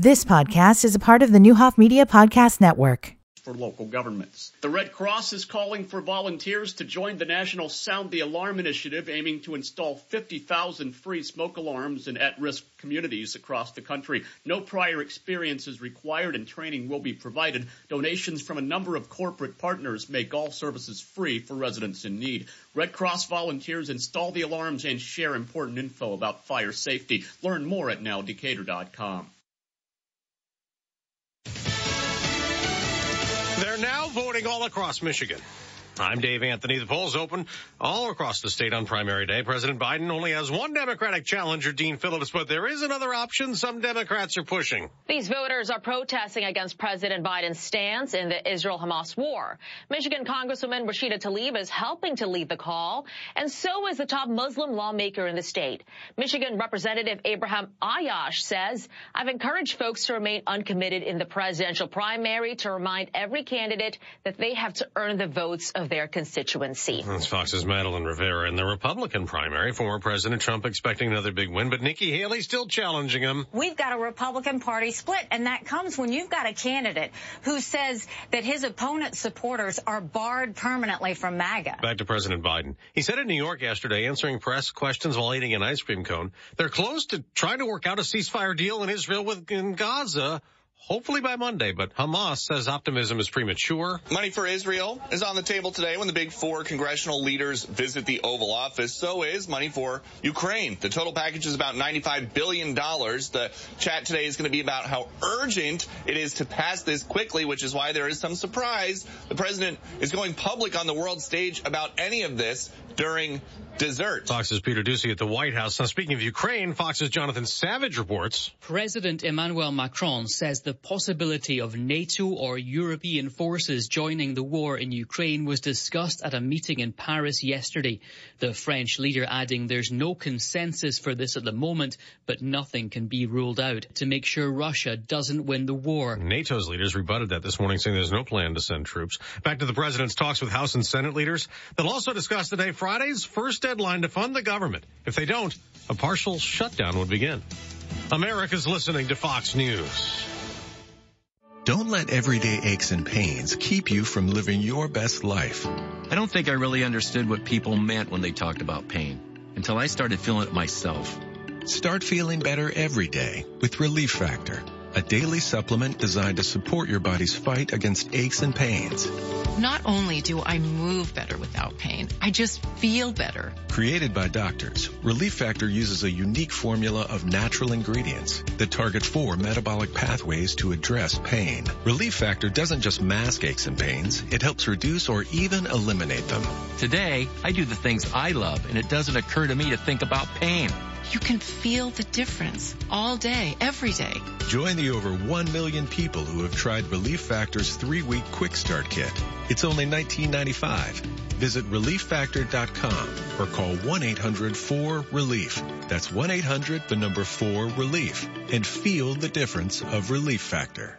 This podcast is a part of the Neuhoff Media Podcast Network. For local governments. The Red Cross is calling for volunteers to join the National Sound the Alarm initiative, aiming to install 50,000 free smoke alarms in at risk communities across the country. No prior experience is required and training will be provided. Donations from a number of corporate partners make all services free for residents in need. Red Cross volunteers install the alarms and share important info about fire safety. Learn more at nowdecatur.com. voting all across Michigan. I'm Dave Anthony. The polls open all across the state on primary day. President Biden only has one Democratic challenger, Dean Phillips, but there is another option some Democrats are pushing. These voters are protesting against President Biden's stance in the Israel-Hamas war. Michigan Congresswoman Rashida Tlaib is helping to lead the call, and so is the top Muslim lawmaker in the state. Michigan Representative Abraham Aiyash says, I've encouraged folks to remain uncommitted in the presidential primary to remind every candidate that they have to earn the votes of their constituency. That's Fox's Madeline Rivera in the Republican primary. Former President Trump expecting another big win, but Nikki Haley still challenging him. We've got a Republican Party split, and that comes when you've got a candidate who says that his opponent's supporters are barred permanently from MAGA. Back to President Biden. He said in New York yesterday, answering press questions while eating an ice cream cone, they're close to trying to work out a ceasefire deal in Israel with in Gaza hopefully by Monday, but Hamas says optimism is premature. Money for Israel is on the table today when the big four congressional leaders visit the Oval Office. So is money for Ukraine. The total package is about $95 billion. The chat today is going to be about how urgent it is to pass this quickly, which is why there is some surprise. The president is going public on the world stage about any of this during dessert. Fox's Peter Doocy at the White House. Now, speaking of Ukraine, Fox's Jonathan Savage reports. President Emmanuel Macron says the possibility of NATO or European forces joining the war in Ukraine was discussed at a meeting in Paris yesterday. The French leader adding there's no consensus for this at the moment, but nothing can be ruled out to make sure Russia doesn't win the war. NATO's leaders rebutted that this morning, saying there's no plan to send troops. Back to the president's talks with House and Senate leaders. They'll also discuss today Friday's first deadline to fund the government. If they don't, a partial shutdown would begin. America's listening to Fox News. Don't let everyday aches and pains keep you from living your best life. I don't think I really understood what people meant when they talked about pain until I started feeling it myself. Start feeling better every day with Relief Factor, a daily supplement designed to support your body's fight against aches and pains. Not only do I move better without pain, I just feel better. Created by doctors, Relief Factor uses a unique formula of natural ingredients that target four metabolic pathways to address pain. Relief Factor doesn't just mask aches and pains, it helps reduce or even eliminate them. Today, I do the things I love and it doesn't occur to me to think about pain. You can feel the difference all day, every day. Join the over 1 million people who have tried Relief Factor's three-week quick start kit. It's only $19.95. Visit relieffactor.com or call 1-800-4-RELIEF. That's 1-800, the number 4-RELIEF. And feel the difference of Relief Factor.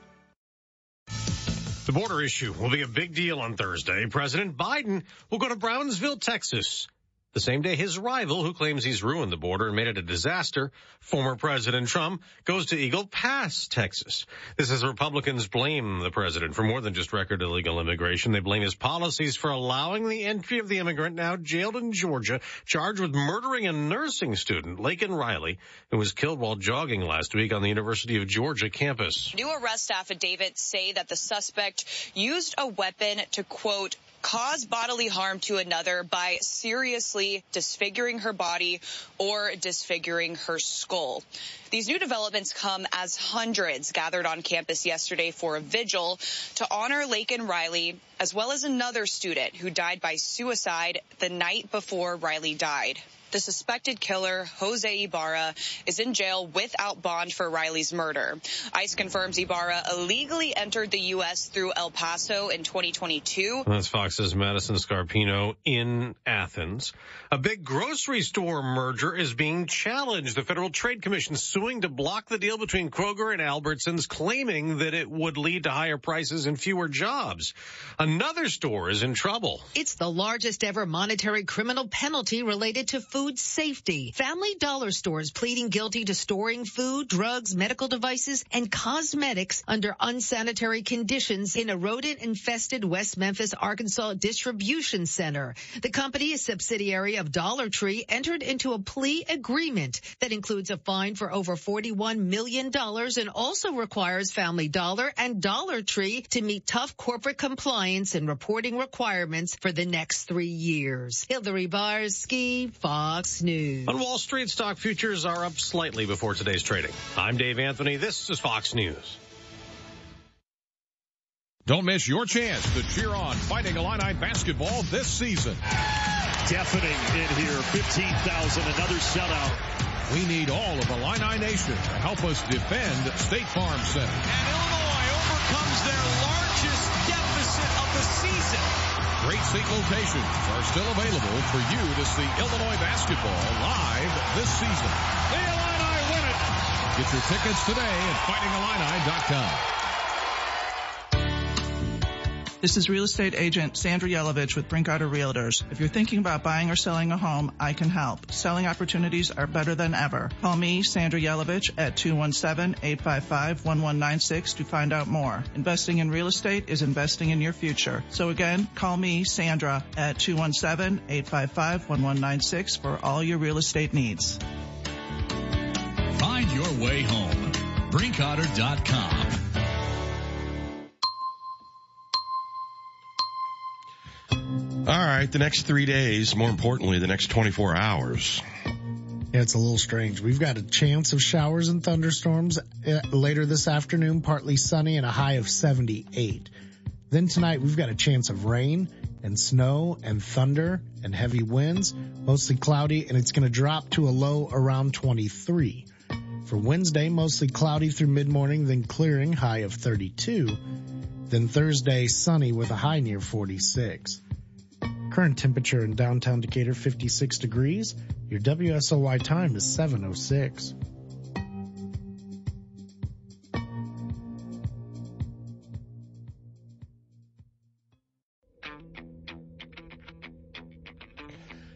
The border issue will be a big deal on Thursday. President Biden will go to Brownsville, Texas the same day his rival, who claims he's ruined the border and made it a disaster, former President Trump, goes to Eagle Pass, Texas. This is Republicans blame the president for more than just record illegal immigration. They blame his policies for allowing the entry of the immigrant now jailed in Georgia, charged with murdering a nursing student, Laken Riley, who was killed while jogging last week on the University of Georgia campus. New arrest affidavits say that the suspect used a weapon to quote cause bodily harm to another by seriously disfiguring her body or disfiguring her skull. These new developments come as hundreds gathered on campus yesterday for a vigil to honor Laken Riley, as well as another student who died by suicide the night before Riley died. The suspected killer, Jose Ibarra, is in jail without bond for Riley's murder. ICE confirms Ibarra illegally entered the U.S. through El Paso in 2022. That's Fox's Madison Scarpino in Athens. A big grocery store merger is being challenged. The Federal Trade Commission suing to block the deal between Kroger and Albertsons, claiming that it would lead to higher prices and fewer jobs. Another store is in trouble. It's the largest ever monetary criminal penalty related to food food safety. Family Dollar stores pleading guilty to storing food, drugs, medical devices, and cosmetics under unsanitary conditions in a rodent infested West Memphis, Arkansas distribution center. The company, a subsidiary of Dollar Tree, entered into a plea agreement that includes a fine for over $41 million and also requires Family Dollar and Dollar Tree to meet tough corporate compliance and reporting requirements for the next three years. Hillary Barsky, Fox News. On Wall Street, stock futures are up slightly before today's trading. I'm Dave Anthony. This is Fox News. Don't miss your chance to cheer on Fighting Illini basketball this season. Deafening in here, 15,000, another sellout. We need all of Illini Nation to help us defend State Farm Center. And Illinois overcomes their largest deficit of the season. Great seat locations are still available for you to see Illinois basketball live this season. The Illini win it. Get your tickets today at fightingillini.com. This is real estate agent Sandra Yelovich with Brinkoetter Realtors. If you're thinking about buying or selling a home, I can help. Selling opportunities are better than ever. Call me, Sandra Yelovich, at 217-855-1196 to find out more. Investing in real estate is investing in your future. So again, call me, Sandra, at 217-855-1196 for all your real estate needs. Find your way home. Brinkoetter.com. All right, the next three days, more importantly, the next 24 hours. Yeah, it's a little strange. We've got a chance of showers and thunderstorms uh, later this afternoon, partly sunny and a high of 78. Then tonight we've got a chance of rain and snow and thunder and heavy winds, mostly cloudy, and it's going to drop to a low around 23. For Wednesday, mostly cloudy through mid-morning, then clearing, high of 32. Then Thursday, sunny with a high near 46. Current temperature in downtown Decatur 56 degrees. Your WSOY time is 706.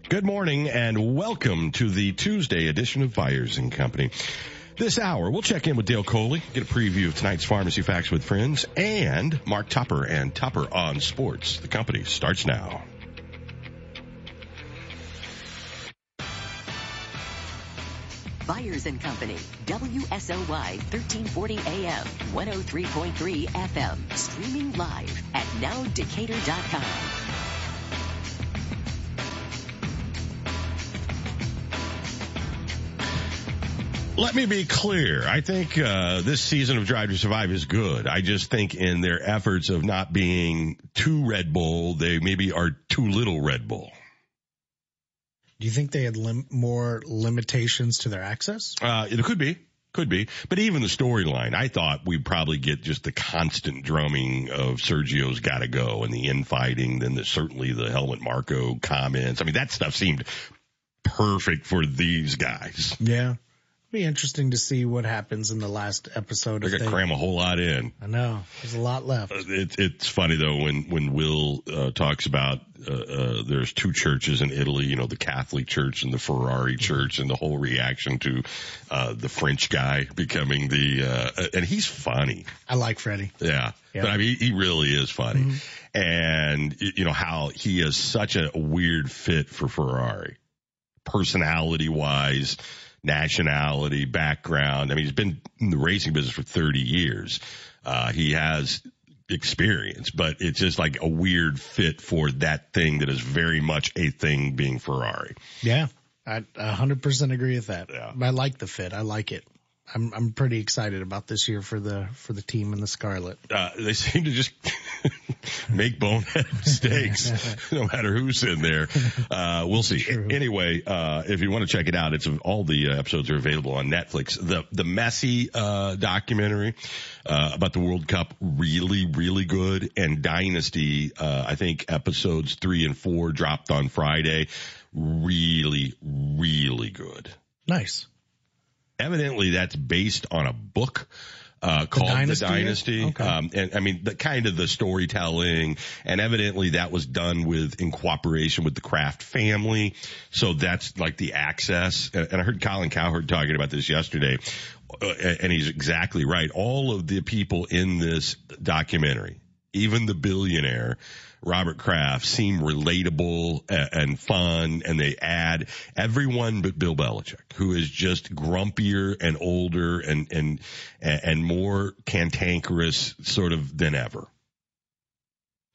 Good morning and welcome to the Tuesday edition of Byers and Company. This hour, we'll check in with Dale Coley, get a preview of tonight's Pharmacy Facts with Friends, and Mark Tupper and Tupper on Sports. The company starts now. Byers and Company, WSOY 1340 AM, 103.3 FM, streaming live at nowdecatur.com. Let me be clear. I think uh, this season of Drive to Survive is good. I just think in their efforts of not being too Red Bull, they maybe are too little Red Bull. Do you think they had lim- more limitations to their access? Uh, it could be. Could be. But even the storyline, I thought we'd probably get just the constant drumming of Sergio's gotta go and the infighting, then the, certainly the Helmut Marko comments. I mean, that stuff seemed perfect for these guys. Yeah. Be interesting to see what happens in the last episode. They're gonna they, cram a whole lot in. I know there's a lot left. Uh, it, it's funny though when when Will uh, talks about uh, uh, there's two churches in Italy, you know, the Catholic Church and the Ferrari Church, and the whole reaction to uh, the French guy becoming the uh, and he's funny. I like Freddie. Yeah, yeah. but I mean he really is funny, mm-hmm. and you know how he is such a weird fit for Ferrari, personality wise nationality, background. I mean, he's been in the racing business for 30 years. Uh, he has experience, but it's just like a weird fit for that thing that is very much a thing being Ferrari. Yeah. I 100% agree with that. Yeah. I like the fit. I like it. I'm I'm pretty excited about this year for the for the team in the Scarlet. Uh, they seem to just make bonehead mistakes, no matter who's in there. Uh, we'll see. True. Anyway, uh, if you want to check it out, it's all the uh, episodes are available on Netflix. The the Messi uh, documentary uh, about the World Cup really really good, and Dynasty. I think episodes three and four dropped on Friday. Really really good. Nice evidently that's based on a book. uh, called Dynasty? The Dynasty. Okay. Um, and I mean, the kind of the storytelling and evidently that was done with in cooperation with the Kraft family. So that's like the access. And and I heard Colin Cowherd talking about this yesterday. Uh, and he's exactly right. All of the people in this documentary, even the billionaire, Robert Kraft seem relatable and fun and they add everyone but Bill Belichick, who is just grumpier and older and, and, and more cantankerous sort of than ever.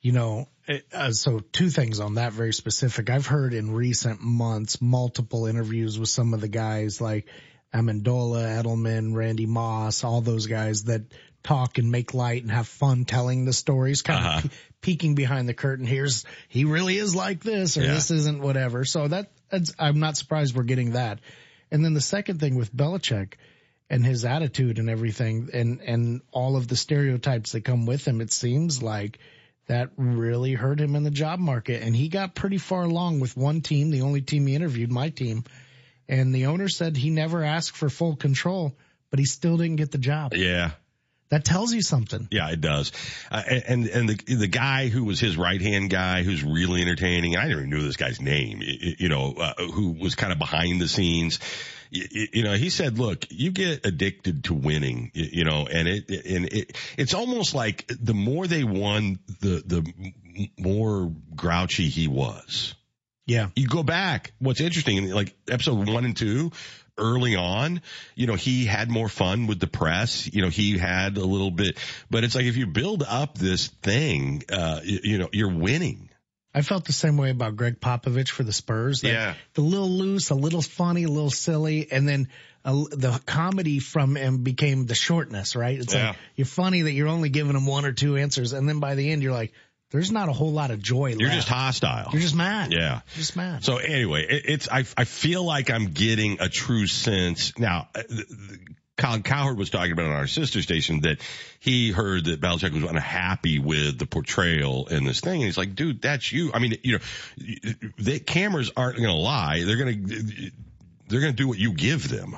you know, uh, so two things on that very specific. I've heard in recent months multiple interviews with some of the guys like Amendola, Edelman, Randy Moss, all those guys that talk and make light and have fun telling the stories, kind Uh-huh. of pe- peeking behind the curtain. Here's, he really is like this or Yeah. this isn't whatever. So that, that's, I'm not surprised we're getting that. And then the second thing with Belichick and his attitude and everything and, and all of the stereotypes that come with him, it seems like that really hurt him in the job market. And he got pretty far along with one team, the only team he interviewed, my team. And the owner said he never asked for full control, but he still didn't get the job. Yeah. That tells you something. Yeah, it does. Uh, and and the the guy who was his right hand guy, who's really entertaining, and I even knew this guy's name. You know, uh, who was kind of behind the scenes. Y- y- You know, he said, "Look, you get addicted to winning. You know, and it and it it's almost like the more they won, the the more grouchy he was." Yeah. You go back. What's interesting, like episode one and two, early on, you know, he had more fun with the press. You know, he had a little bit, but it's like if you build up this thing, uh, you, you know, you're winning. I felt the same way about Gregg Popovich for the Spurs. Yeah. The little loose, a little funny, a little silly, and then uh, the comedy from him became the shortness, right? It's Yeah. like you're funny that you're only giving him one or two answers, and then by the end you're like, there's not a whole lot of joy You're left. just hostile. You're just mad. Yeah. Just mad. So anyway, it, it's I I feel like I'm getting a true sense now. uh, the- the- Colin Cowherd was talking about on our sister station that he heard that Belichick was unhappy with the portrayal in this thing, and he's like, "Dude, that's you." I mean, you know, the cameras aren't going to lie; they're going to they're going to do what you give them.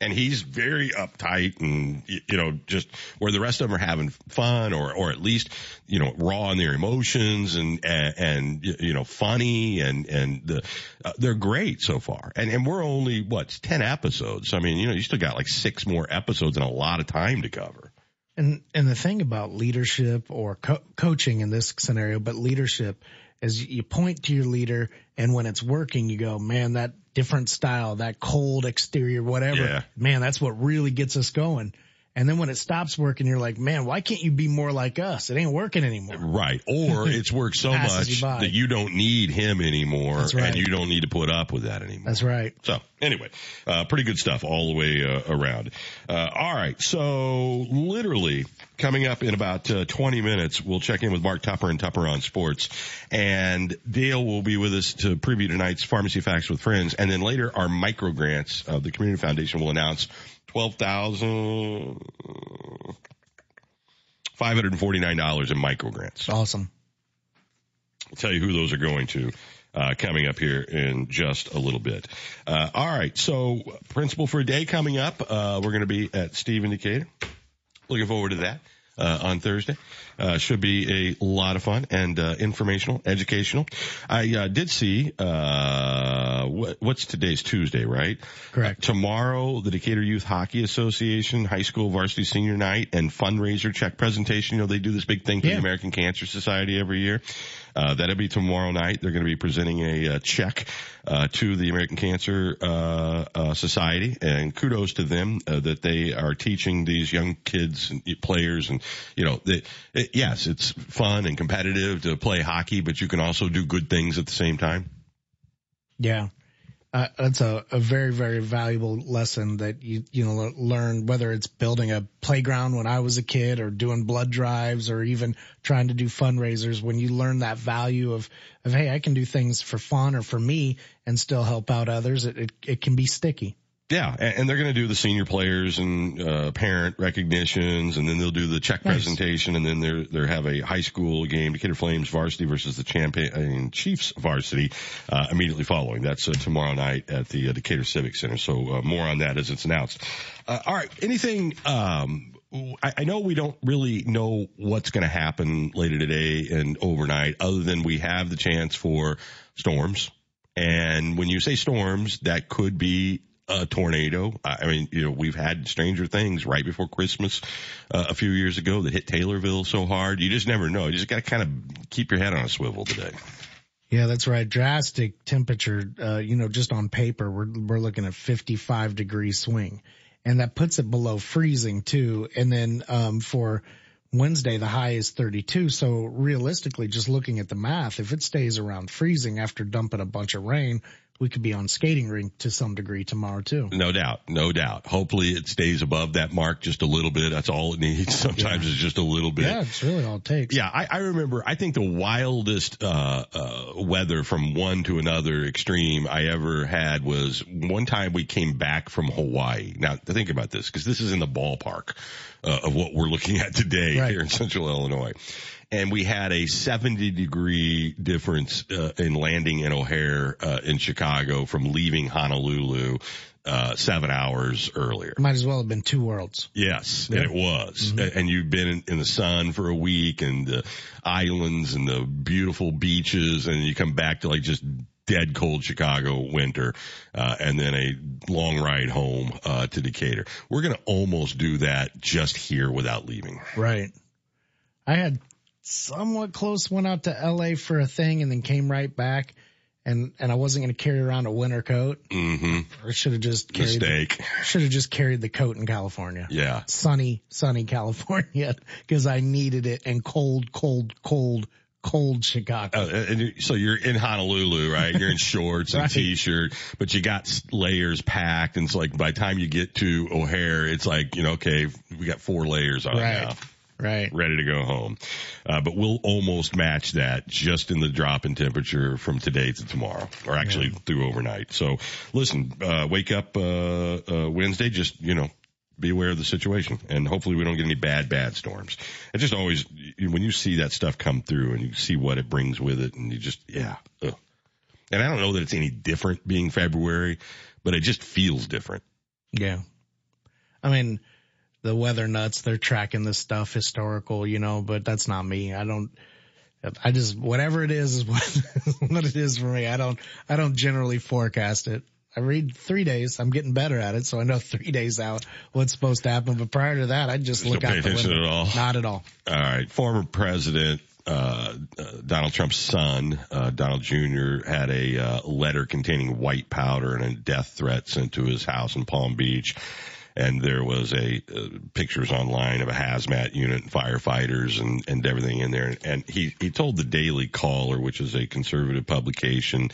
And he's very uptight and, you know, just where the rest of them are having fun or, or at least, you know, raw in their emotions and, and, and you know, funny and, and the, uh, they're great so far. And, and we're only, what, 10 episodes. I mean, you know, you still got like six more episodes and a lot of time to cover. And and the thing about leadership or co- coaching in this scenario, but leadership is you point to your leader, and when it's working, you go, man, that different style, that cold exterior, whatever, Yeah. man, that's what really gets us going. And then when it stops working, you're like, man, why can't you be more like us? It ain't working anymore. Right. Or it's worked so much you that you don't need him anymore right. and you don't need to put up with that anymore. That's right. So anyway, uh, pretty good stuff all the way uh, around. Uh, all right. So literally coming up in about uh, 20 minutes, we'll check in with Mark Tupper and Tupper on Sports and Dale will be with us to preview tonight's Pharmacy Facts with Friends. And then later our micro grants, of the Community Foundation will announce 12,000, $549 in micro grants. Awesome. I'll tell you who those are going to uh, coming up here in just a little bit. Uh, all right, so principal for a day coming up. Uh, we're going to be at Stephen Decatur. Looking forward to that uh, on Thursday. Uh, should be a lot of fun and uh, informational, educational. I uh, did see uh, what, what's today's Tuesday, right? Correct. tomorrow, the Decatur Youth Hockey Association High School Varsity Senior Night and fundraiser check presentation. You know, they do this big thing for Yeah. the American Cancer Society every year. Uh, that'll be tomorrow night. They're going to be presenting a uh, check uh, to the American Cancer uh, uh, Society, and kudos to them uh, that they are teaching these young kids and players, and you know, they, it, yes, it's fun and competitive to play hockey, but you can also do good things at the same time. Yeah. Uh, that's a, a very, very valuable lesson that you, you know, learn whether it's building a playground when I was a kid or doing blood drives or even trying to do fundraisers. When you learn that value of, of, Hey, I can do things for fun or for me and still help out others. It, it, it can be sticky. Yeah, and, and they're going to do the senior players and uh, parent recognitions, and then they'll do the check Nice. presentation, and then they're they have a high school game, Decatur Flames varsity versus the Champaign Chiefs varsity, uh, immediately following. That's uh, tomorrow night at the uh, Decatur Civic Center. So uh, more on that as it's announced. Uh, all right, anything? Um, I, I know we don't really know what's going to happen later today and overnight, other than we have the chance for storms. And when you say storms, that could be a tornado. I mean, you know, we've had stranger things right before Christmas uh, a few years ago that hit Taylorville so hard. You just never know. You just got to kind of keep your head on a swivel today. Yeah, that's right. Drastic temperature, uh, you know, just on paper, we're, we're looking at 55 degree swing and that puts it below freezing too. And then, um, for Wednesday, the high is 32. So realistically, just looking at the math, if it stays around freezing after dumping a bunch of rain, we could be on skating rink to some degree tomorrow too. No doubt, no doubt. Hopefully it stays above that mark just a little bit. That's all it needs. Sometimes it's just a little bit. Yeah, it's really all it takes. Yeah, I, I remember. I think the wildest uh, uh, weather from one to another extreme I ever had was one time we came back from Hawaii. Now think about this, because this is in the ballpark uh, of what we're looking at today Right. here in Central Illinois. And we had a 70 degree difference uh, in landing in O'Hare uh, in Chicago from leaving Honolulu uh, seven hours earlier. Might as well have been two worlds. Yes, Yeah. and it was. A- And you've been in, in the sun for a week and the islands and the beautiful beaches and you come back to like just dead cold Chicago winter, uh, and then a long ride home, uh, to Decatur. We're going to almost do that just here without leaving. Right. I had somewhat close went out to LA for a thing and then came right back and, and I wasn't going to carry around a winter coat Mm-hmm. or should have just carried, Mistake. should have just carried the coat in California. Yeah. Sunny, sunny California because I needed it and cold, cold, cold, cold Chicago. Uh, and so you're in Honolulu, right? You're in shorts and Right. t-shirt, but you got layers packed. And it's like by the time you get to O'Hare, it's like, you know, okay, we got four layers on Right. now. Right. Ready to go home. Uh, but we'll almost match that just in the drop in temperature from today to tomorrow or actually through overnight. So listen, uh, wake up, uh, uh, Wednesday, just, you know, be aware of the situation and hopefully we don't get any bad, bad storms. It just always, when you see that stuff come through and you see what it brings with it and you just, yeah. ugh. And I don't know that it's any different being February, but it just feels different. Yeah. I mean, the weather nuts, they're tracking this stuff historical, you know, but that's not me. I don't, I just, whatever it is is what, what it is for me. I don't, I don't generally forecast it. I read three days. I'm getting better at it. So I know three days out what's supposed to happen. But prior to that, I just look don't out pay the attention window. at all. Not at all. All right. Former President uh, uh, Donald Trump's son, uh, Donald Jr., had a uh, letter containing white powder and a death threat sent to his house in Palm Beach. And there was a uh, pictures online of a hazmat unit and firefighters and, and everything in there. And he, he told the Daily Caller, which is a conservative publication,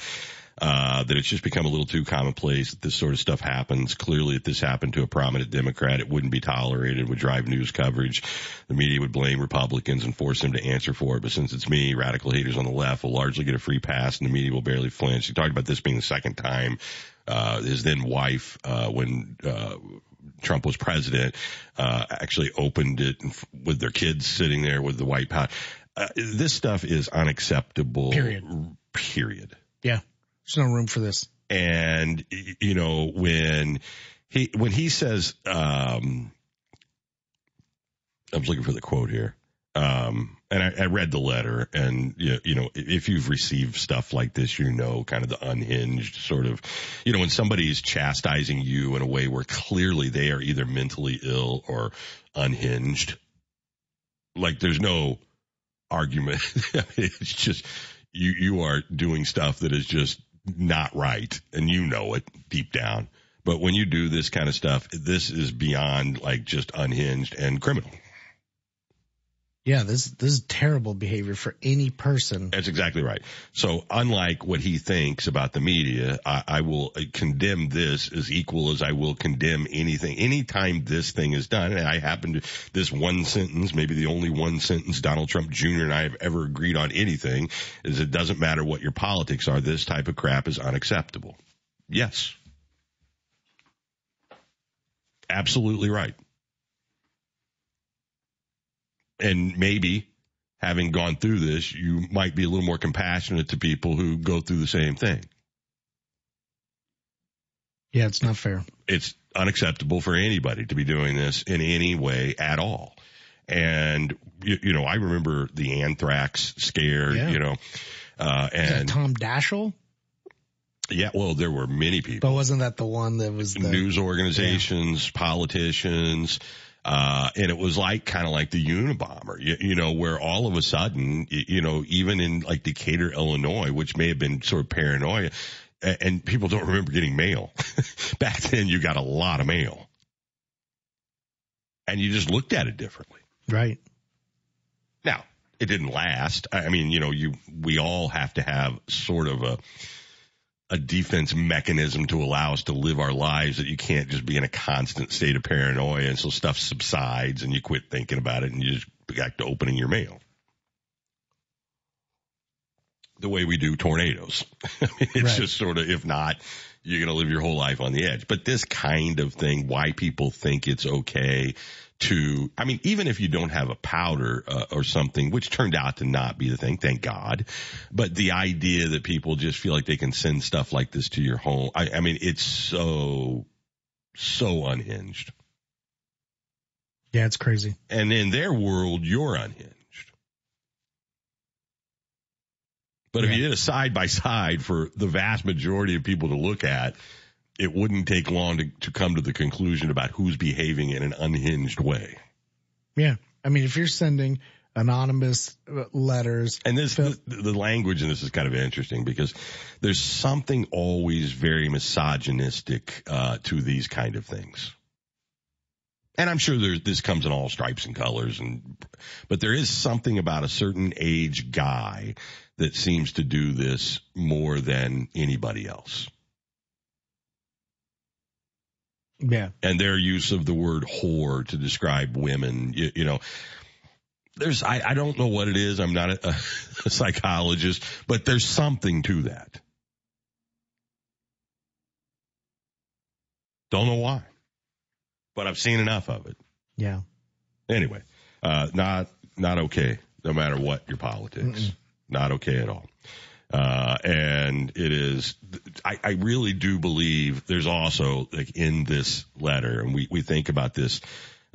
uh, that it's just become a little too commonplace that this sort of stuff happens. Clearly, if this happened to a prominent Democrat, it wouldn't be tolerated, it would drive news coverage. The media would blame Republicans and force them to answer for it. But since it's me, radical haters on the left will largely get a free pass and the media will barely flinch. He talked about this being the second time, uh, his then wife, uh, when, uh, Trump was president, uh, actually opened it with their kids sitting there with the white powder. Uh, this stuff is unacceptable. Period. Period. Yeah. There's no room for this. And you know when he when he says, um, I was looking for the quote here. Um, and I, I read the letter and you, you know, if you've received stuff like this, you know, kind of the unhinged sort of, you know, when somebody is chastising you in a way where clearly they are either mentally ill or unhinged. Like there's no argument. it's just, you, you are doing stuff that is just not right and you know it deep down. But when you do this kind of stuff, this is beyond like just unhinged and criminal. Yeah. This, this is terrible behavior for any person. That's exactly right. So unlike what he thinks about the media, I, I will uh, condemn this as equal as I will condemn anything. Anytime this thing is done, and I happen to, this one sentence, maybe the only one sentence Donald Trump Jr. and I have ever agreed on anything is it doesn't matter what your politics are. This type of crap is unacceptable. Yes. Absolutely right. And maybe having gone through this, you might be a little more compassionate to people who go through the same thing. Yeah, it's not fair. It's unacceptable for anybody to be doing this in any way at all. And you, you know, I remember the anthrax scare. Yeah. You know, uh, and Tom Daschle? yeah, well, there were many people. But wasn't that the one that was the news organizations, politicians, uh, and it was like kind of like the Unabomber, you, you know, where all of a sudden, you know, even in like Decatur, Illinois, which may have been sort of paranoia, and people don't remember getting mail. Back then, you got a lot of mail, and you just looked at it differently. right? Now, it didn't last. I mean, you know, you we all have to have sort of a a defense mechanism to allow us to live our lives that you can't just be in a constant state of paranoia and so stuff subsides and you quit thinking about it and you just back to opening your mail. The way we do tornadoes. I mean, it's Right. just sort of, if not, you're going to live your whole life on the edge. But this kind of thing, why people think it's okay to, I mean, even if you don't have a powder uh, or something, which turned out to not be the thing, thank God. But the idea that people just feel like they can send stuff like this to your home, I, I mean, it's so, so unhinged. Yeah, it's crazy. And in their world, you're unhinged. But if you did a side by side for the vast majority of people to look at, it wouldn't take long to, to come to the conclusion about who's behaving in an unhinged way. Yeah, I mean, if you're sending anonymous letters, And this, the, the language in this is kind of interesting because there's something always very misogynistic, uh, to these kind of things. And I'm sure there, this comes in all stripes and colors and, but there is something about a certain age guy that seems to do this more than anybody else. Yeah, and their use of the word whore to describe women, you, you know, there's, I, I don't know what it is. I'm not a, a psychologist, but there's something to that. Don't know why, but I've seen enough of it. yeah, Anyway, uh, not, not okay, no matter what your politics. Not okay at all. Uh, and it is, I, I really do believe there's also like in this letter, and we, we think about this,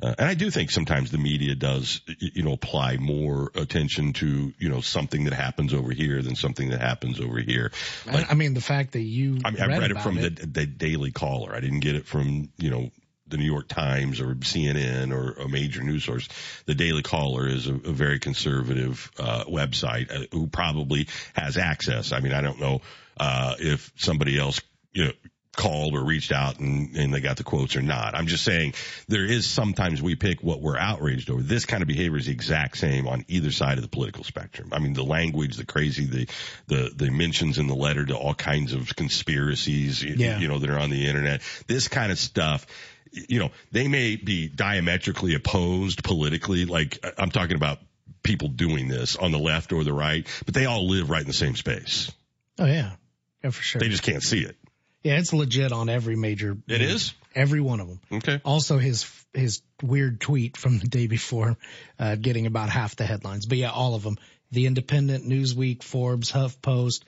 uh, and I do think sometimes the media does, you know, apply more attention to, you know, something that happens over here than something that happens over here. I, I mean, the fact that you I mean, I read, read it from The, the Daily Caller. I didn't get it from, you know, the New York Times or CNN or a major news source. The Daily Caller is a, a very conservative, uh, website uh, who probably has access. I mean, I don't know, uh, if somebody else, you know, called or reached out and, and they got the quotes or not. I'm just saying there is sometimes we pick what we're outraged over. This kind of behavior is the exact same on either side of the political spectrum. I mean, the language, the crazy, the, the, the mentions in the letter to all kinds of conspiracies, you- Yeah. you know, that are on the internet. This kind of stuff, you know, they may be diametrically opposed politically. Like I'm talking about people doing this on the left or the right, but they all live right in the same space. Oh yeah, yeah for sure. They just can't see it. yeah, it's legit on every major. It is? every one of them. Okay. Also, his his weird tweet from the day before, uh, getting about half the headlines. But yeah, all of them: The Independent, Newsweek, Forbes, HuffPost,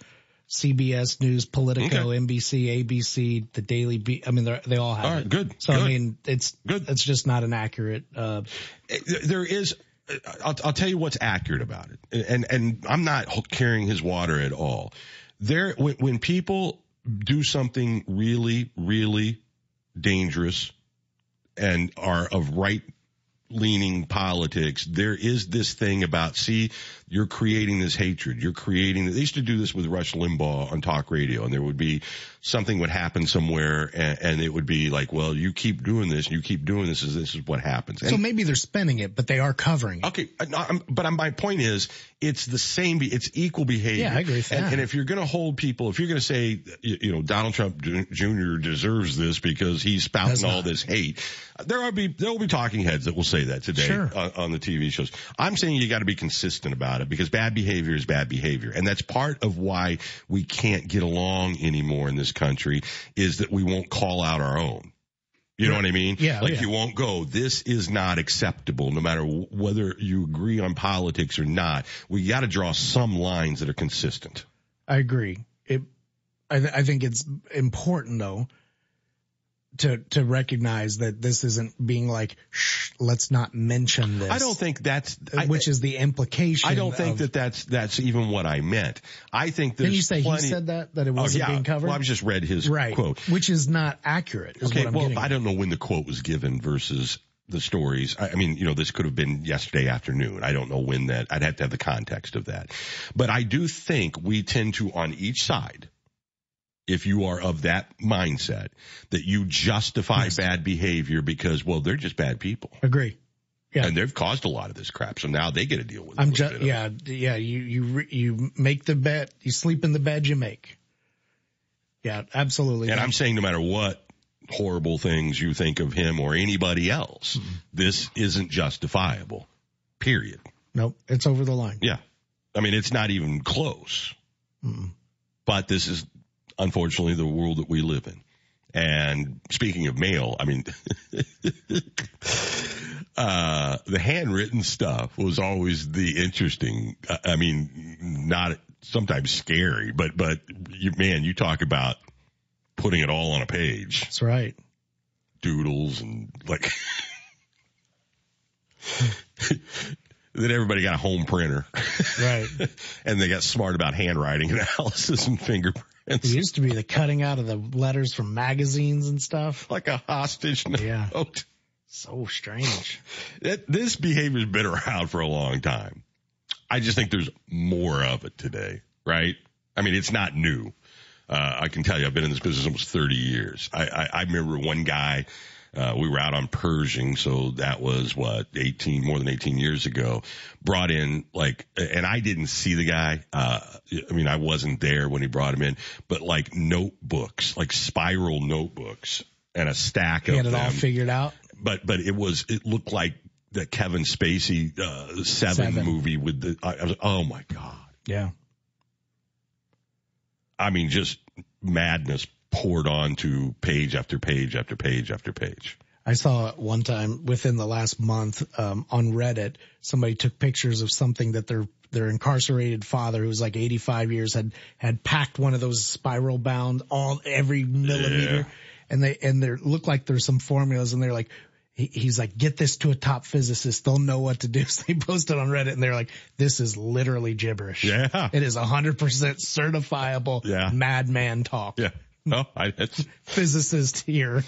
CBS News, Politico, NBC, ABC, the Daily. Be- I mean, they're- all have All right, it. good, So I mean, it's good. It's just not an accurate. Uh, eh, there is eh, I'll, I'll tell you what's accurate about it eh, and and i'm not carrying his water at all there when, when people do something really really dangerous and are of right leaning politics there is this thing about see you're creating this hatred you're creating they used to do this with rush limbaugh on talk radio and there would be something would happen somewhere and, and it would be like well you keep doing this and you keep doing this is this is what happens so maybe they're spending it, but they are covering it. Okay, uh, but my point is, it's the same. It's equal behavior. Yeah, I agree with and, that. and if you're going to hold people, if you're going to say, you, you know, Donald Trump Jr. deserves this because he's spouting all not. this hate, there will be there will be talking heads that will say that today Sure. on, on the TV shows. I'm saying you got to be consistent about it because bad behavior is bad behavior, and that's part of why we can't get along anymore in this country. Is that we won't call out our own. You know what I mean? Yeah, Like yeah. you won't go, this is not acceptable no matter whether you agree on politics or not. We got to draw some lines that are consistent. I agree. It, I, th- I think it's important though to to recognize that this isn't being like, shh, let's not mention this. I don't think that's, I, uh, which is the implication. I don't think of- that that's, that's even what I meant. I think there's Didn't you say plenty, he said that that it Oh, wasn't yeah. being covered? Well, I've just read his right, quote. which is not accurate. Is Okay, what I'm well, I don't know when the quote was given versus the stories. I, I mean, you know, this could have been yesterday afternoon. I don't know when that, I'd have to have the context of that. But I do think we tend to, on each side, if you are of that mindset, that you justify bad behavior because, well, they're just bad people. Agree. Yeah. And they've caused a lot of this crap. So now they get to deal with it. I'm just yeah yeah you you you make the bet you sleep in the bed you make. Yeah, absolutely. And I'm saying no matter what horrible things you think of him or anybody else, mm-hmm. this isn't justifiable. Period. nope, it's over the line. Yeah. I mean, it's not even close. But this is unfortunately the world that we live in. And speaking of mail, I mean, uh, the handwritten stuff was always the interesting, I- I mean, not sometimes scary, but, but you, man, you talk about putting it all on a page, That's right. doodles and like, then everybody got a home printer. Right. and they got smart about handwriting analysis and fingerprints. It used to be the cutting out of the letters from magazines and stuff. Like a hostage note. Yeah. So strange. That, this behavior's been around for a long time. I just think there's more of it today, right? I mean, it's not new. Uh, I can tell you, I've been in this business almost 30 years. I, I, I remember one guy, uh, we were out on Pershing, so that was what, 18, more than 18 years ago, brought in like, and I didn't see the guy, uh, I mean, I wasn't there when he brought him in, but like notebooks, like spiral notebooks and a stack He of had it them all figured out. but but it was it looked like the Kevin Spacey uh, seven, Seven. movie with the I, I was oh my god Yeah. I mean just madness poured onto page after page after page after page I saw it one time within the last month um, on Reddit. Somebody took pictures of something that their their incarcerated father, who was like 85 years, had had packed one of those spiral bound all every millimeter, Yeah. and they and there looked like there's some formulas, and they're like. he- He's like, get this to a top physicist. They'll know what to do. So they posted on Reddit and they're like, this is literally gibberish. Yeah. It is 100% certifiable Yeah. madman talk. yeah no I Physicist here.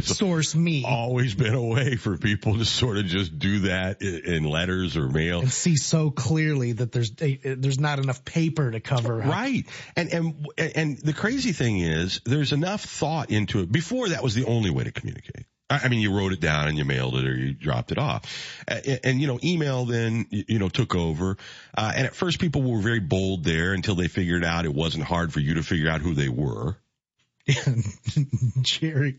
Source me. always been a way for people to sort of just do that in, in letters or mail and see so clearly that there's there's not enough paper to cover. how- Right. And, and, and the crazy thing is there's enough thought into it. Before that was the only way to communicate. I I mean, you wrote it down and you mailed it or you dropped it off. And, and you know, email then, you know, took over. Uh, and at first people were very bold there until they figured out it wasn't hard for you to figure out who they were. Jerry,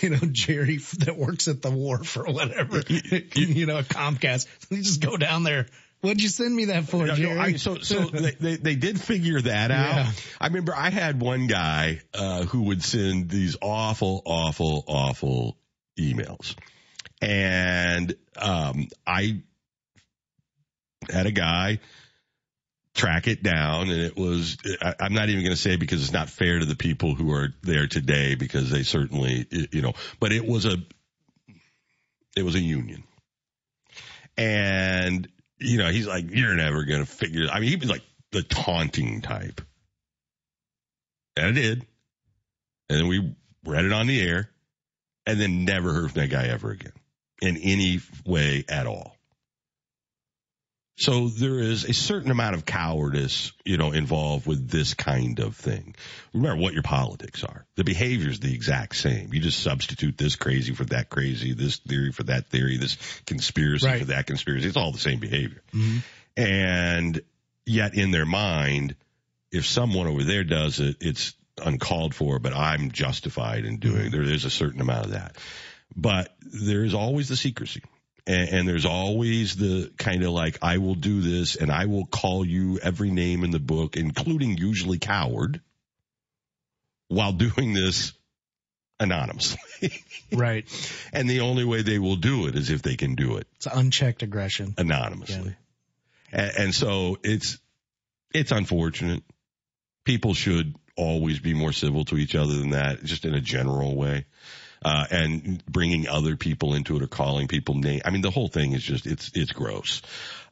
you know, Jerry that works at the wharf or whatever, you know, at Comcast. You just go down there. What'd you send me that for, No, no, Jerry? I- so, so they, they, they did figure that out. Yeah. I remember I had one guy, uh, who would send these awful, awful, awful emails. And, um, I had a guy track it down and it was, I, I'm not even going to say because it's not fair to the people who are there today because they certainly, you know, but it was a, it was a union. And, you know, he's like, you're never going to figure, I mean, he was like the taunting type. And I did. And then we read it on the air and then never heard from that guy ever again in any way at all. So there is a certain amount of cowardice, you know, involved with this kind of thing. Remember what your politics are. The behavior is the exact same. You just substitute this crazy for that crazy, this theory for that theory, this conspiracy Right. for that conspiracy. It's all the same behavior. Mm-hmm. And yet in their mind, if someone over there does it, it's uncalled for, but I'm justified in doing it. There is a certain amount of that. But there's always the secrecy. And, and there's always the kind of like, I will do this and I will call you every name in the book, including usually coward, while doing this anonymously. right. And the only way they will do it is if they can do it It's unchecked aggression. anonymously. And, and so it's, it's unfortunate. People should always be more civil to each other than that, just in a general way. Uh, and bringing other people into it or calling people name. I mean, the whole thing is just, it's, it's gross.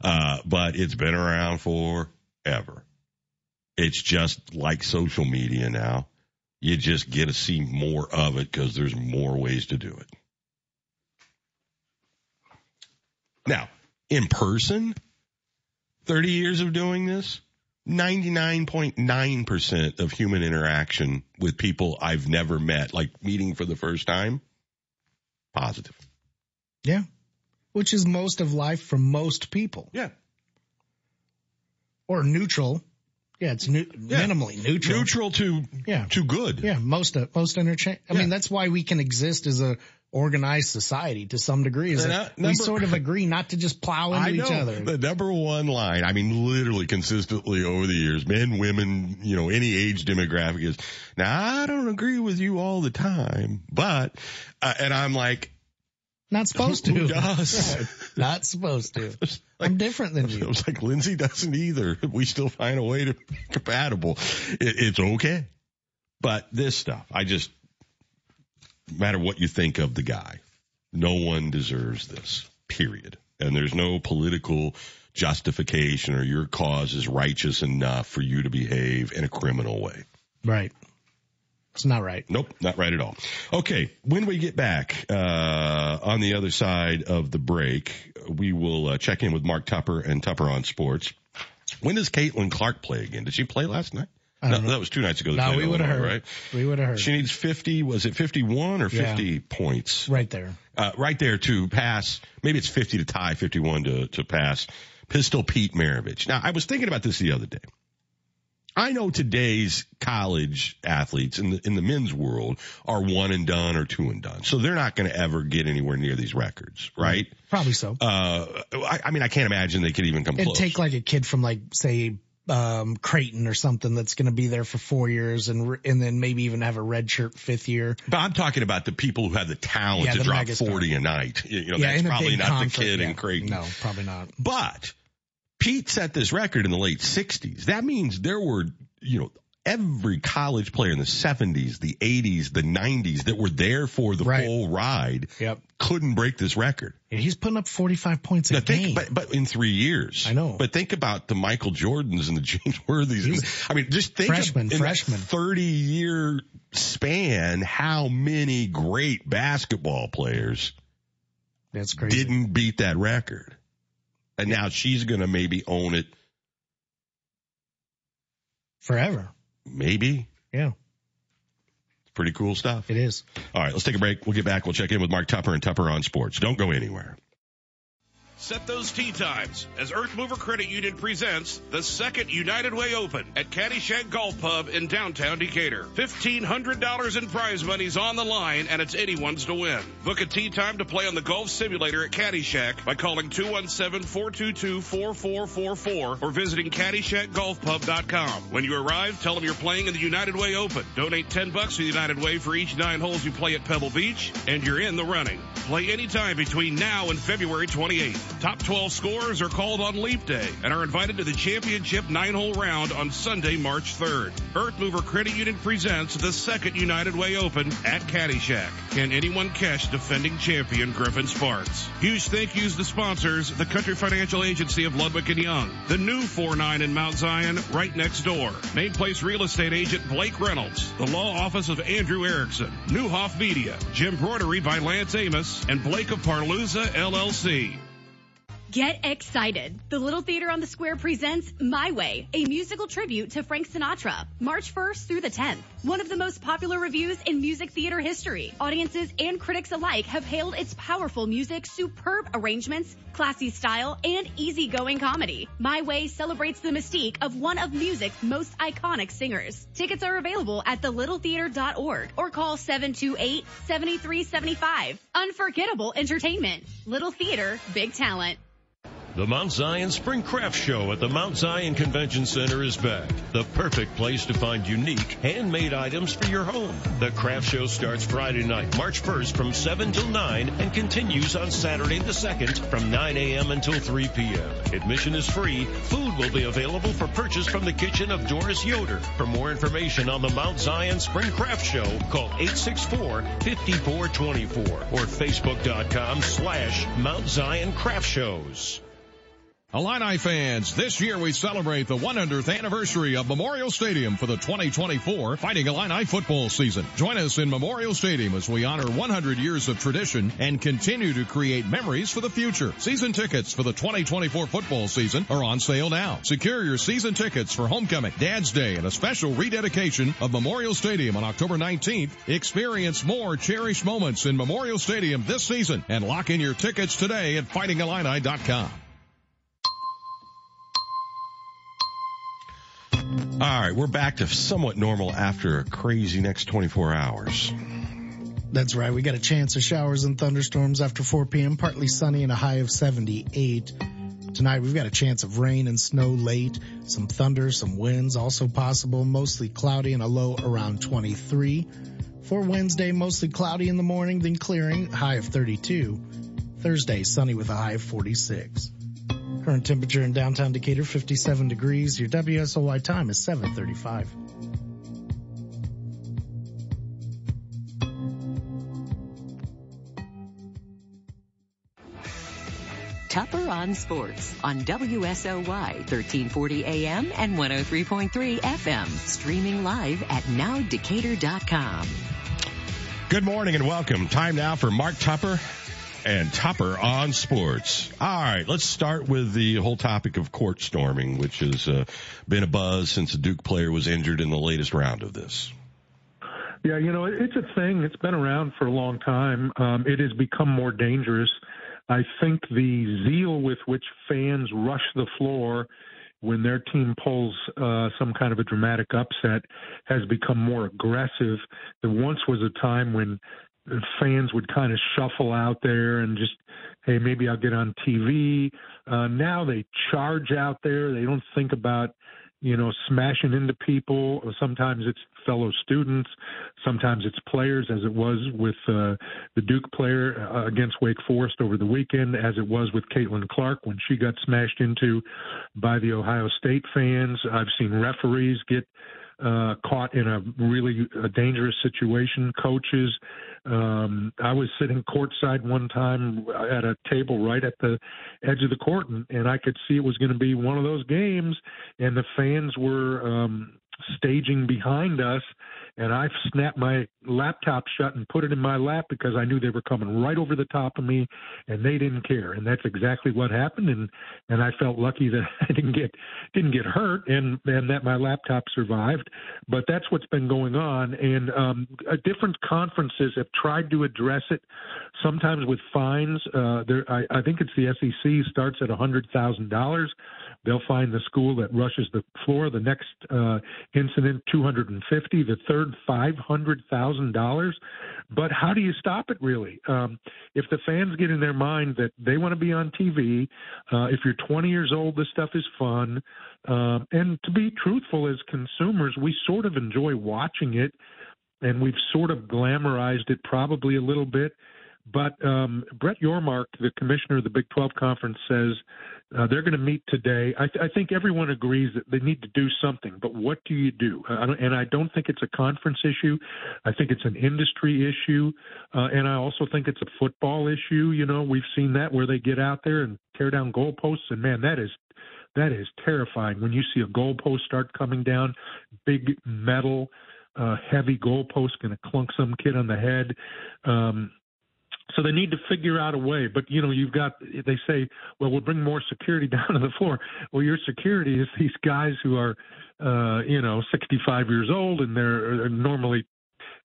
Uh, but it's been around forever. It's just like social media now. You just get to see more of it because there's more ways to do it. Now, in person, 30 years of doing this, 99.9% of human interaction with people I've never met, like meeting for the first time, positive. Yeah. Which is most of life for most people. Yeah. Or neutral. Yeah, it's new, minimally neutral. Neutral to yeah. to good. Yeah, most of, most interchange. I mean, that's why we can exist as a organized society to some degree. Is that we sort of agree not to just plow into know each other. the number one line. I mean, literally consistently over the years, men, women, you know, any age demographic is. Now, I don't agree with you all the time, but, uh, and I'm like, Not supposed to. does? Not supposed to. I'm different than I you. was like, Lindsay doesn't either. We still find a way to be compatible. It, it's okay. But this stuff, I just, matter what you think of the guy, no one deserves this, period. And there's no political justification or your cause is righteous enough for you to behave in a criminal way. Right. It's not right. Nope, not right at all. Okay, when we get back uh, on the other side of the break, we will uh, check in with Mark Tupper and Tupper on Sports. When does Caitlin Clark play again? Did she play last night? No, that was two nights ago. No, we would have heard. Right? We would have heard. She needs 50, was it 51 or Yeah. 50 points? right there. Uh, right there to pass, maybe it's 50 to tie, 51 to, to pass Pistol Pete Maravich. Now, I was thinking about this the other day. I know today's college athletes in the, in the men's world are one and done or two and done. So they're not going to ever get anywhere near these records, right? Probably so. Uh, I, I mean, I can't imagine they could even come It'd close. take like a kid from like, say, um, Creighton or something that's going to be there for four years and, re- and then maybe even have a red shirt fifth year. But I'm talking about the people who have the talent Yeah, to the drop megastar. 40 a night. You know, yeah, that's probably not the kid yeah. in Creighton. No, probably not. But Pete set this record in the late 60s. That means there were, you know, every college player in the 70s, the 80s, the 90s that were there for the Right. full ride Yep. couldn't break this record. Yeah, he's putting up 45 points a Now think, game. but, but in three years. I know. But think about the Michael Jordans and the James Worthies. He's- I mean, just think Freshman, of, in freshman. 30 year span, how many great basketball players That's crazy. didn't beat that record. And now she's going to maybe own it. Forever. Maybe. Yeah, It's Pretty cool stuff. it is. All right, let's take a break. We'll get back. We'll check in with Mark Tupper and Tupper on Sports. Don't go anywhere. Set those tee times as Earth Mover Credit Union presents the second United Way Open at Caddyshack Golf Pub in downtown Decatur. $1,500 in prize money's on the line and it's anyone's to win. Book a tee time to play on the golf simulator at Caddyshack by calling 217-422-4444 or visiting CaddyshackGolfPub.com. When you arrive, tell them you're playing in the United Way Open. Donate 10 bucks to the United Way for each nine holes you play at Pebble Beach and you're in the running. Play anytime between now and February 28th. Top 12 scorers are called on Leap Day and are invited to the championship nine hole round on Sunday, March 3rd. Earth Mover Credit Union presents the second United Way Open at Caddyshack. Can anyone catch defending champion Griffin Sparks? Huge thank yous to sponsors, the Country Financial Agency of Ludwig and Young, the new 4-9 in Mount Zion, right next door, Main Place Real Estate Agent Blake Reynolds, the Law Office of Andrew Erickson, Neuhoff Media, Jim Brodery by Lance Amos, and Blake of Parluza LLC. Get excited. The Little Theater on the Square presents My Way, a musical tribute to Frank Sinatra, March 1st through the 10th. One of the most popular revues in music theater history. Audiences and critics alike have hailed its powerful music, superb arrangements, classy style, and easygoing comedy. My Way celebrates the mystique of one of music's most iconic singers. Tickets are available at thelittletheater.org or call 728-7375. Unforgettable entertainment. Little Theater, big talent. The Mount Zion Spring Craft Show at the Mount Zion Convention Center is back. The perfect place to find unique, handmade items for your home. The craft show starts Friday night, March 1st from 7 till 9 and continues on Saturday the 2nd from 9 a.m. until 3 p.m. Admission is free. Food will be available for purchase from the kitchen of Doris Yoder. For more information on the Mount Zion Spring Craft Show, call 864-5424 or facebook.com slash Mount Zion Craft Shows. Illini fans, this year we celebrate the 100th anniversary of Memorial Stadium for the 2024 Fighting Illini football season. Join us in Memorial Stadium as we honor 100 years of tradition and continue to create memories for the future. Season tickets for the 2024 football season are on sale now. Secure your season tickets for homecoming, Dad's Day, and a special rededication of Memorial Stadium on October 19th. Experience more cherished moments in Memorial Stadium this season and lock in your tickets today at fightingillini.com. All right, we're back to somewhat normal after a crazy next 24 hours. That's right. We got a chance of showers and thunderstorms after 4 p.m. Partly sunny and a high of 78. Tonight we've got a chance of rain and snow late, some thunder, some winds also possible, mostly cloudy and a low around 23. For Wednesday, mostly cloudy in the morning, then clearing, high of 32. Thursday, sunny with a high of 46. Current temperature in downtown Decatur, 57 degrees. Your WSOY time is 735. Tupper on Sports on WSOY 1340 AM and 103.3 FM. Streaming live at nowdecatur.com. Good morning and welcome. Time now for Mark Tupper and Tupper on Sports. All right, let's start with the whole topic of court storming, which has uh, been a buzz since a Duke player was injured in the latest round of this. Yeah, you know, it's a thing. It's been around for a long time. Um, it has become more dangerous. I think the zeal with which fans rush the floor when their team pulls uh, some kind of a dramatic upset has become more aggressive. There once was a time when fans would kind of shuffle out there and just, hey, maybe I'll get on TV. Uh, now they charge out there. They don't think about you know, smashing into people. Sometimes it's fellow students. Sometimes it's players, as it was with uh, the Duke player uh, against Wake Forest over the weekend, as it was with Caitlin Clark when she got smashed into by the Ohio State fans. I've seen referees get uh, caught in a really a dangerous situation. Coaches. Um, I was sitting courtside one time at a table right at the edge of the court, and, and I could see it was going to be one of those games, and the fans were um, staging behind us and I snapped my laptop shut and put it in my lap because I knew they were coming right over the top of me, and they didn't care. And that's exactly what happened. And and I felt lucky that I didn't get didn't get hurt, and and that my laptop survived. But that's what's been going on. And um, uh, different conferences have tried to address it, sometimes with fines. Uh, there, I, I think it's the SEC starts at a hundred thousand dollars. They'll find the school that rushes the floor. The next uh, incident, 250. The third, $500,000. But how do you stop it, really? Um, if the fans get in their mind that they want to be on TV, uh, if you're 20 years old, this stuff is fun. Um, and to be truthful, as consumers, we sort of enjoy watching it, and we've sort of glamorized it probably a little bit. But um, Brett Yormark, the commissioner of the Big 12 Conference, says uh, they're going to meet today. I, th- I, think everyone agrees that they need to do something, but what do you do? Uh, and I don't think it's a conference issue. I think it's an industry issue, uh, and I also think it's a football issue. You know, we've seen that where they get out there and tear down goalposts, and man, that is that is terrifying when you see a goalpost start coming down, big metal. Uh, heavy goalpost going to clunk some kid on the head. Um, so they need to figure out a way. But you know, you've got they say, well, we'll bring more security down to the floor. Well, your security is these guys who are, uh, you know, 65 years old and they're normally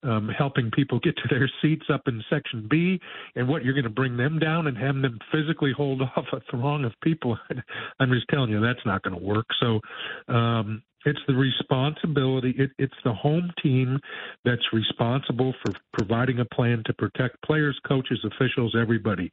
um, helping people get to their seats up in section B, and what you're going to bring them down and have them physically hold off a throng of people. I'm just telling you that's not going to work. So um, It's the responsibility. It, it's the home team that's responsible for providing a plan to protect players, coaches, officials, everybody.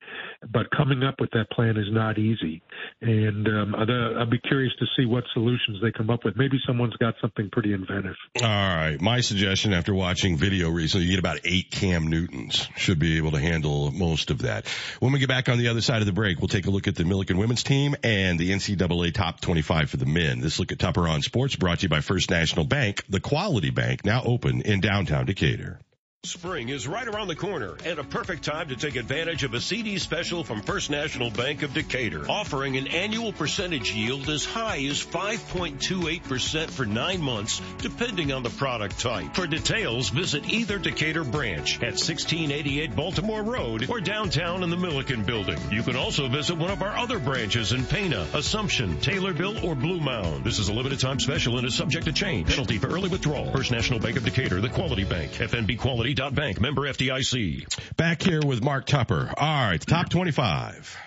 But coming up with that plan is not easy, and um, I'd, uh, I'd be curious to see what solutions they come up with. Maybe someone's got something pretty inventive. All right, my suggestion after watching video recently, you get about eight Cam Newtons should be able to handle most of that. When we get back on the other side of the break, we'll take a look at the Millikin women's team and the NCAA top 25 for the men. This look at Tupper on Sports brought to you by First National Bank, the quality bank now open in downtown Decatur. Spring is right around the corner and a perfect time to take advantage of a CD special from First National Bank of Decatur, offering an annual percentage yield as high as 5.28% for nine months, depending on the product type. For details, visit either Decatur branch at 1688 Baltimore Road or downtown in the Millikin building. You can also visit one of our other branches in Pana, Assumption, Taylorville, or Blue Mound. This is a limited time special and is subject to change. Penalty for early withdrawal. First National Bank of Decatur, the quality bank. FNB quality Bank, member FDIC. Back here with Mark Tupper. All right, top 25.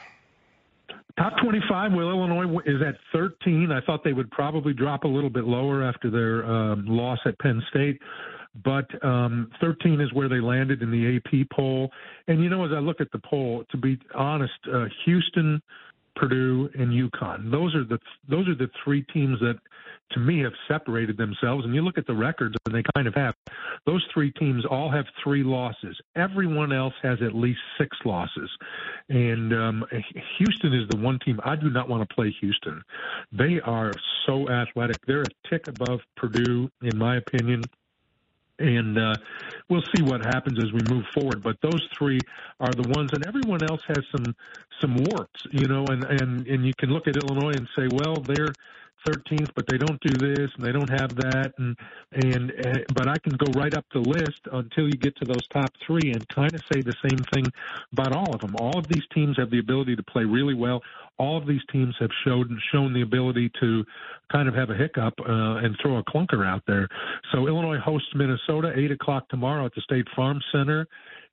Top 25, well, Illinois is at 13. I thought they would probably drop a little bit lower after their um, loss at Penn State. But um, 13 is where they landed in the AP poll. And, you know, as I look at the poll, to be honest, uh, Houston, Purdue, and UConn, those are the those are the three teams that to me have separated themselves. And you look at the records, and they kind of have. Those three teams all have three losses. Everyone else has at least six losses. And um, Houston is the one team I do not want to play Houston. They are so athletic. They're a tick above Purdue, in my opinion and uh, we'll see what happens as we move forward. But those three are the ones, and everyone else has some some warts, you know. And and and you can look at Illinois and say, well, they're 13th, but they don't do this and they don't have that, and and uh, but I can go right up the list until you get to those top three and kind of say the same thing about all of them. All of these teams have the ability to play really well. All of these teams have showed shown the ability to kind of have a hiccup uh, and throw a clunker out there. So Illinois hosts Minnesota eight o'clock tomorrow at the State Farm Center.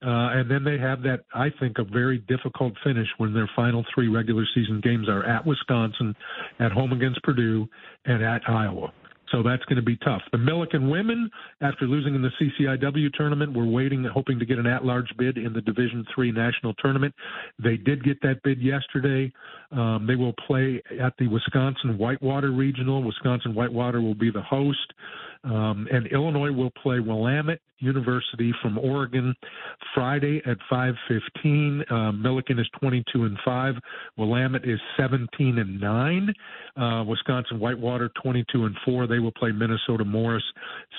Uh, and then they have that, I think, a very difficult finish when their final three regular season games are at Wisconsin, at home against Purdue, and at Iowa. So that's going to be tough. The Millikin women, after losing in the CCIW tournament, were waiting, hoping to get an at-large bid in the Division Three national tournament. They did get that bid yesterday. Um, they will play at the Wisconsin Whitewater Regional. Wisconsin Whitewater will be the host. Um, and Illinois will play Willamette University from Oregon Friday at 5:15. Uh, Millikin is 22 and five. Willamette is 17 and nine. Uh, Wisconsin Whitewater 22 and four. They will play Minnesota Morris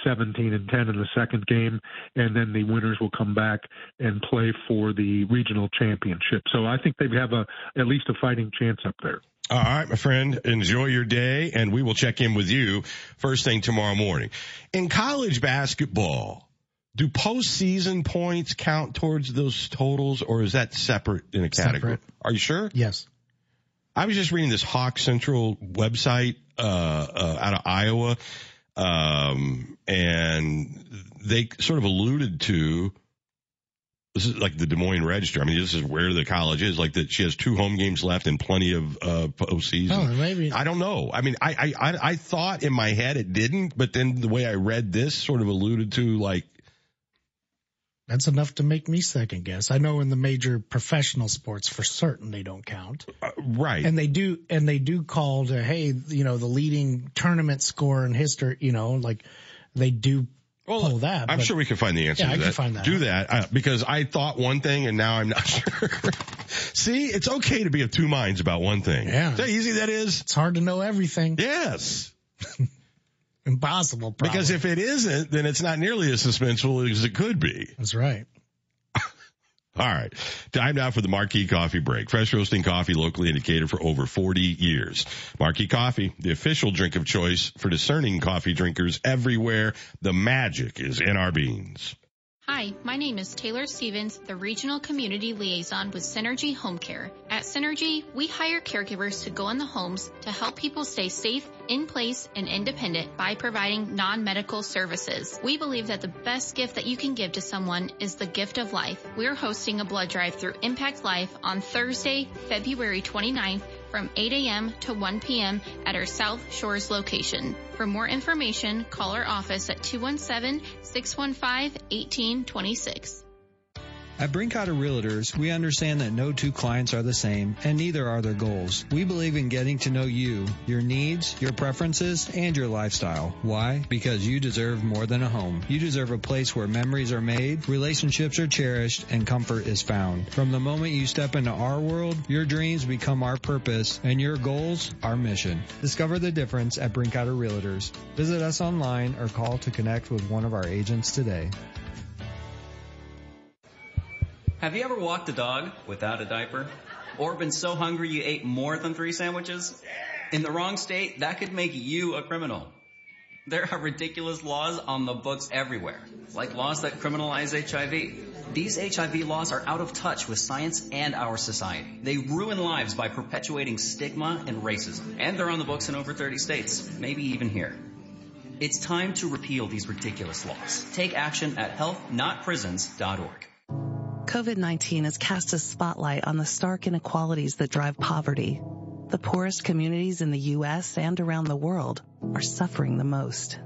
17 and 10 in the second game, and then the winners will come back and play for the regional championship. So I think they have a at least a fighting chance up there. All right, my friend, enjoy your day and we will check in with you first thing tomorrow morning. In college basketball, do postseason points count towards those totals or is that separate in a category? Separate. Are you sure? Yes. I was just reading this Hawk Central website, uh, uh, out of Iowa. Um, and they sort of alluded to this is like the Des Moines Register. I mean, this is where the college is. Like that, she has two home games left and plenty of uh, postseason. Oh, maybe I don't know. I mean, I, I I I thought in my head it didn't, but then the way I read this sort of alluded to like that's enough to make me second guess. I know in the major professional sports for certain they don't count. Uh, right. And they do, and they do call to, hey, you know, the leading tournament score in history, you know, like they do well, pull that. I'm but, sure we can find the answer yeah, to I that. can find that. Do that uh, because I thought one thing and now I'm not sure. See, it's okay to be of two minds about one thing. Yeah. See how easy that is? It's hard to know everything. Yes. Impossible. Probably. Because if it isn't, then it's not nearly as suspenseful as it could be. That's right. All right. Time now for the Marquee Coffee Break. Fresh roasting coffee locally in Decatur for over 40 years. Marquee Coffee, the official drink of choice for discerning coffee drinkers everywhere. The magic is in our beans. Hi, my name is Taylor Stevens, the Regional Community Liaison with Synergy Home Care. At Synergy, we hire caregivers to go in the homes to help people stay safe, in place, and independent by providing non-medical services. We believe that the best gift that you can give to someone is the gift of life. We're hosting a blood drive through Impact Life on Thursday, February 29th from 8 a.m. to 1 p.m. at our South Shores location. For more information, call our office at 217-615-1826. At Brinkoetter Realtors, we understand that no two clients are the same, and neither are their goals. We believe in getting to know you, your needs, your preferences, and your lifestyle. Why? Because you deserve more than a home. You deserve a place where memories are made, relationships are cherished, and comfort is found. From the moment you step into our world, your dreams become our purpose, and your goals, our mission. Discover the difference at Brinkoetter Realtors. Visit us online or call to connect with one of our agents today. Have you ever walked a dog without a diaper? Or been so hungry you ate more than three sandwiches? In the wrong state, that could make you a criminal. There are ridiculous laws on the books everywhere, like laws that criminalize HIV. These HIV laws are out of touch with science and our society. They ruin lives by perpetuating stigma and racism. And they're on the books in over 30 states, maybe even here. It's time to repeal these ridiculous laws. Take action at healthnotprisons.org. COVID 19 has cast a spotlight on the stark inequalities that drive poverty. The poorest communities in the U.S. and around the world are suffering the most.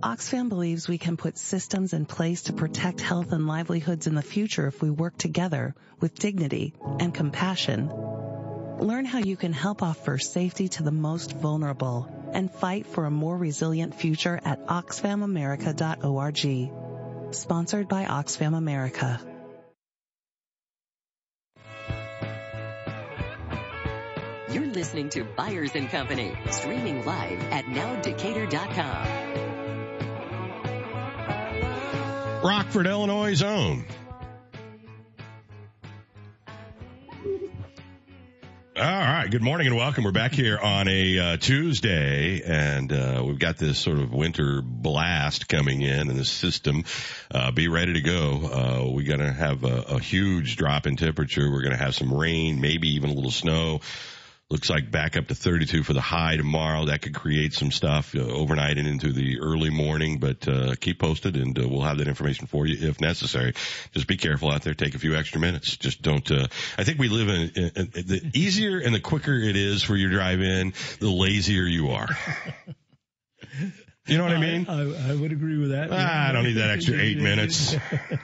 Oxfam believes we can put systems in place to protect health and livelihoods in the future if we work together with dignity and compassion. Learn how you can help offer safety to the most vulnerable and fight for a more resilient future at oxfamamerica.org. Sponsored by Oxfam America. Listening to Byers and Company, streaming live at nowdecatur.com. Rockford, Illinois' own. All right. Good morning and welcome. We're back here on a uh, Tuesday, and uh, we've got this sort of winter blast coming in in the system. Uh, be ready to go. Uh, we're going to have a, a huge drop in temperature. We're going to have some rain, maybe even a little snow. Looks like back up to 32 for the high tomorrow. That could create some stuff uh, overnight and into the early morning, but uh, keep posted and uh, we'll have that information for you if necessary. Just be careful out there. Take a few extra minutes. Just don't. Uh, I think we live in, in, in the easier and the quicker it is for your drive in, the lazier you are. You know what I mean? I, I, would agree with that. Ah, I don't need that extra eight minutes.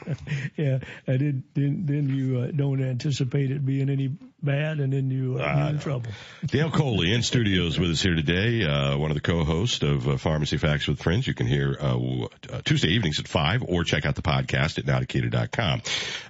yeah, I did. Then, then you uh, don't anticipate it being any bad, and then you uh, uh, in trouble. Dale Coley in studios with us here today. Uh, one of the co-hosts of uh, Pharmacy Facts with Friends. You can hear uh, uh, Tuesday evenings at five, or check out the podcast at nowdecatur.com.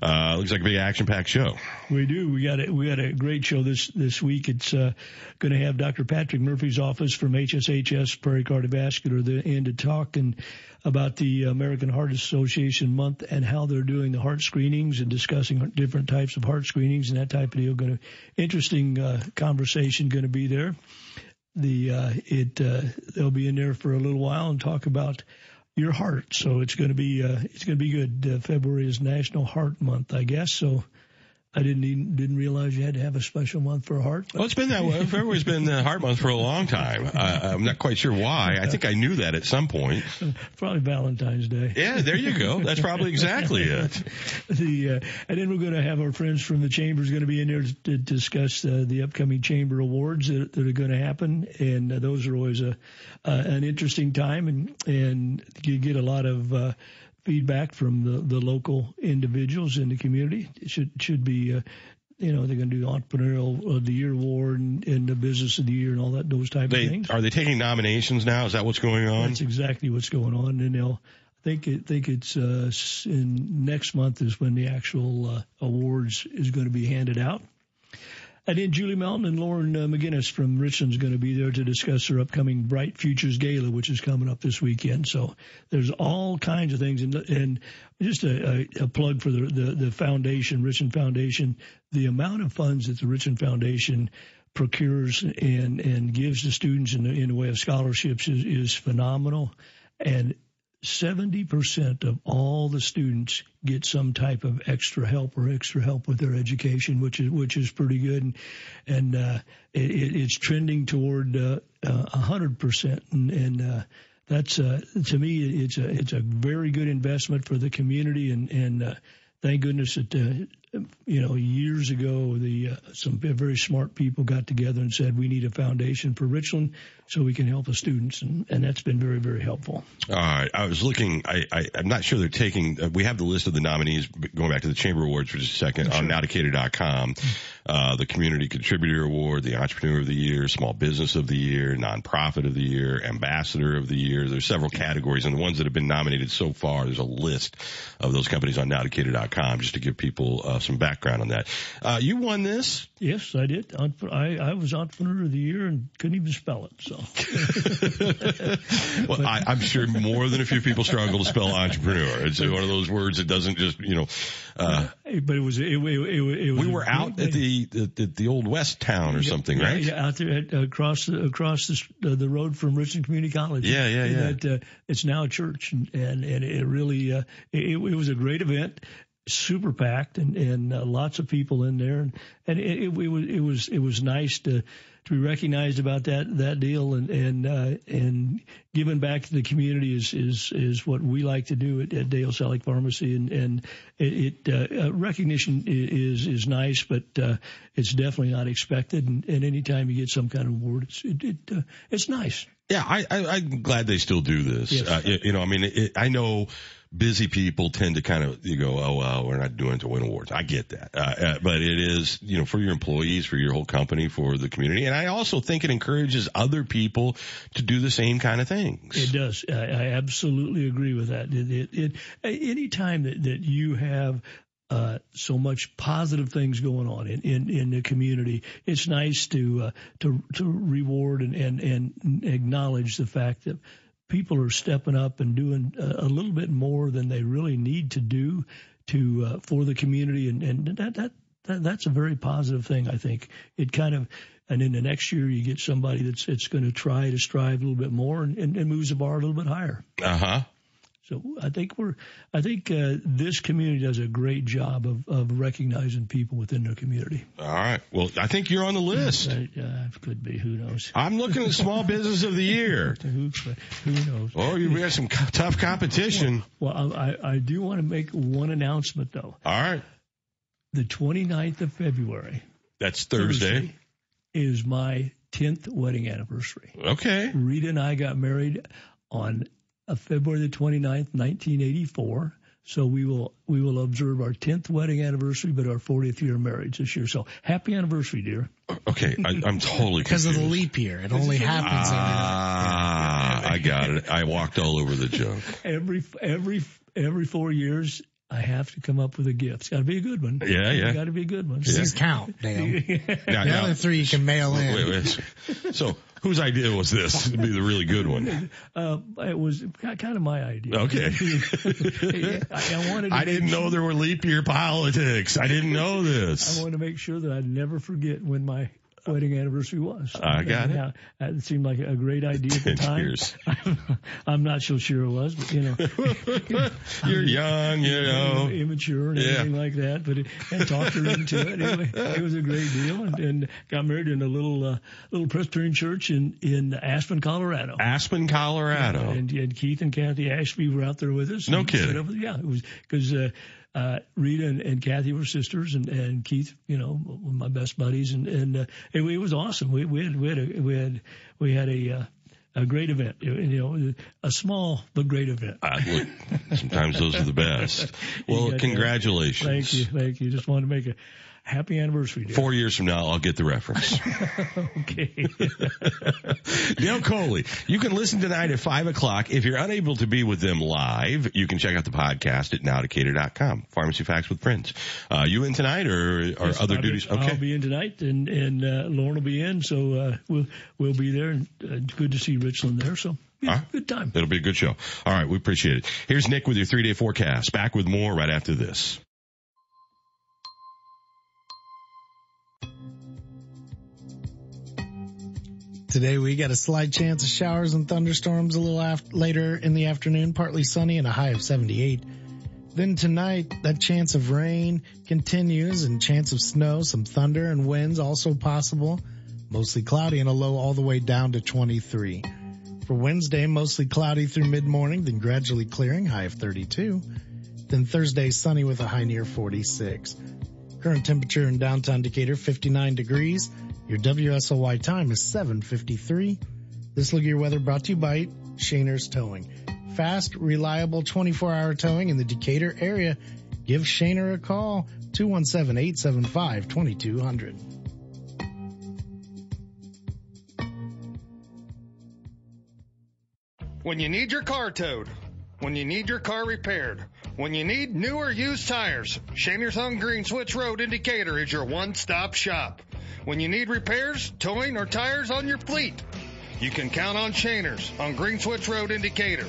Uh, looks like a big action-packed show. We do. We got a, we got a great show this this week. It's uh, going to have Dr. Patrick Murphy's office from HSHS Prairie Cardiovascular the, and to talk and about the American Heart Association month and how they're doing the heart screenings and discussing different types of heart screenings and that type of deal. Going to interesting uh, conversation going to be there. The uh, it uh, they'll be in there for a little while and talk about your heart. So it's going to be uh, it's going to be good. Uh, February is National Heart Month, I guess. So I didn't even, didn't realize you had to have a special month for heart. Well, it's been that way. February's been the heart month for a long time. Uh, I'm not quite sure why. I think I knew that at some point. Probably Valentine's Day. Yeah, there you go. That's probably exactly it. the uh, and then we're going to have our friends from the chambers going to be in there to, to discuss uh, the upcoming chamber awards that, that are going to happen, and uh, those are always a uh, an interesting time, and and you get a lot of uh, feedback from the, the local individuals in the community. It should should be, uh, you know, they're going to do the entrepreneurial of the year award and, and, the business of the year and all that those type they, of things. Are they taking nominations now? Is that what's going on? That's exactly what's going on, and they'll. I think it, think it's uh, in next month is when the actual uh, awards is going to be handed out. And then Julie Mountain and Lauren uh, McGinnis from Richland's going to be there to discuss her upcoming Bright Futures Gala, which is coming up this weekend. So there's all kinds of things, and, and just a, a, a plug for the, the, the foundation, Richland Foundation. The amount of funds that the Richland Foundation procures and and gives to students in the, in the way of scholarships is, is phenomenal, and 70% of all the students get some type of extra help or extra help with their education, which is which is pretty good, and, and uh, it, it's trending toward uh, uh, 100%, and, and uh, that's uh, to me it's a it's a very good investment for the community, and and uh, thank goodness that you know, years ago, the uh, some very smart people got together and said we need a foundation for Richland so we can help the students, and, and that's been very very helpful. All right, I was looking. I, I I'm not sure they're taking. Uh, we have the list of the nominees going back to the Chamber Awards for just a second sure. on nowdecatur.com. Uh, the Community Contributor Award, the Entrepreneur of the Year, Small Business of the Year, Nonprofit of the Year, Ambassador of the Year. There's several categories, and the ones that have been nominated so far, there's a list of those companies on nowdecatur.com just to give people uh, some background on that. Uh, you won this. Yes, I did. I, I was Entrepreneur of the Year and couldn't even spell it. So, well, I, I'm sure more than a few people struggle to spell entrepreneur. It's one of those words that doesn't just, you know. Uh, but it was it, it, it, it was. We were out at the, the the the old West Town or something, right? Yeah, out there at, across across the, uh, the road from Richland Community College. Yeah, yeah, yeah. That, uh, it's now a church, and and, and it really uh, it, it was a great event super packed and and uh, lots of people in there and and it, it, it was it was it was nice to to be recognized about that that deal and and uh, and giving back to the community is is is what we like to do at, at Dale Selig Pharmacy and and it, it uh, uh recognition is is nice but uh, it's definitely not expected and, and anytime you get some kind of award it's it, it uh, it's nice. Yeah, I, I I'm glad they still do this. Yes. Uh, you know, I mean, I know busy people tend to kind of you go, oh well, we're not doing to win awards. I get that, uh, uh, but it is you know for your employees, for your whole company, for the community, and I also think it encourages other people to do the same kind of things. It does. I, I absolutely agree with that. It, it, it any time that that you have uh, so much positive things going on in, in, in the community. It's nice to uh, to to reward and, and and acknowledge the fact that people are stepping up and doing a, a little bit more than they really need to do to uh, for the community, and, and that, that that that's a very positive thing. I think it kind of. And in the next year, you get somebody that's it's going to try to strive a little bit more and, and, and moves the bar a little bit higher. Uh huh. So I think we're, I think uh, this community does a great job of, of recognizing people within their community. All right. Well, I think you're on the list. Uh, could be. Who knows? I'm looking at Small Business of the Year. who, who knows? Oh, you have some tough competition. Well, well I, I do want to make one announcement though. All right. The 29th of February. That's Thursday. Thursday is my 10th wedding anniversary. Okay. Rita and I got married on of February the 29th, 1984. So we will we will observe our 10th wedding anniversary, but our 40th year of marriage this year. So happy anniversary, dear. Okay, I, am totally because of the leap year. It only happens. Ah, I got it. I walked all over the joke. Every every every four years, I have to come up with a gift. It's got to be a good one. Yeah, yeah. Got to be a good one. Yeah. These count, Dale. now, the now, other three you can mail in. Wait, wait. So Whose idea was this to be the really good one? Uh, it was kind of my idea. Okay. I, wanted. I didn't know there were leap year politics. I didn't know this. I wanted to make sure that I'd never forget when my wedding anniversary was. I got and, it. it seemed like a great idea at the time. Years. I'm not so sure it was, but you know, you're young, you know, immature and yeah. everything like that. But it, and talked her into it. Anyway, it was a great deal, and, and got married in a little uh, little Presbyterian church in in Aspen, Colorado. Aspen, Colorado. Yeah, and, and Keith and Kathy Ashby were out there with us. No kidding. yeah, it was because. Uh, uh, Rita and, and Kathy were sisters, and, and Keith, you know, my best buddies, and and uh, it, it was awesome. We we had we had a, we had we had a uh, a great event, you know, a small but great event. Uh, look, sometimes those are the best. Well, congratulations. Thank you, thank you. Just wanted to make a Happy anniversary. Dear. Four years from now, I'll get the reference. okay. Dale Coley, you can listen tonight at five o'clock. If you're unable to be with them live, you can check out the podcast at nowdecatur.com. Pharmacy Facts with Friends. Uh, you in tonight or, or yes, other I'll duties? Be, okay. I'll be in tonight and, and, uh, Lauren will be in. So, uh, we'll, we'll be there and uh, good to see Richland there. So. Yeah, good time. It'll be a good show. All right. We appreciate it. Here's Nick with your three day forecast. Back with more right after this. Today we got a slight chance of showers and thunderstorms a little after, later in the afternoon, partly sunny and a high of 78. Then tonight, that chance of rain continues and chance of snow, some thunder and winds also possible. Mostly cloudy and a low all the way down to 23. For Wednesday, mostly cloudy through mid morning, then gradually clearing, high of 32. Then Thursday, sunny with a high near 46. Current temperature in downtown Decatur, 59 degrees. Your WSOY time is 753. This look at your weather brought to you by Shaner's Towing. Fast, reliable 24 hour towing in the Decatur area. Give Shaner a call, 217-875-2200. When you need your car towed, when you need your car repaired, when you need new or used tires, Shaner's on Green Switch Road in Decatur is your one-stop shop. When you need repairs, towing, or tires on your fleet, you can count on Shaner's on Green Switch Road in Decatur.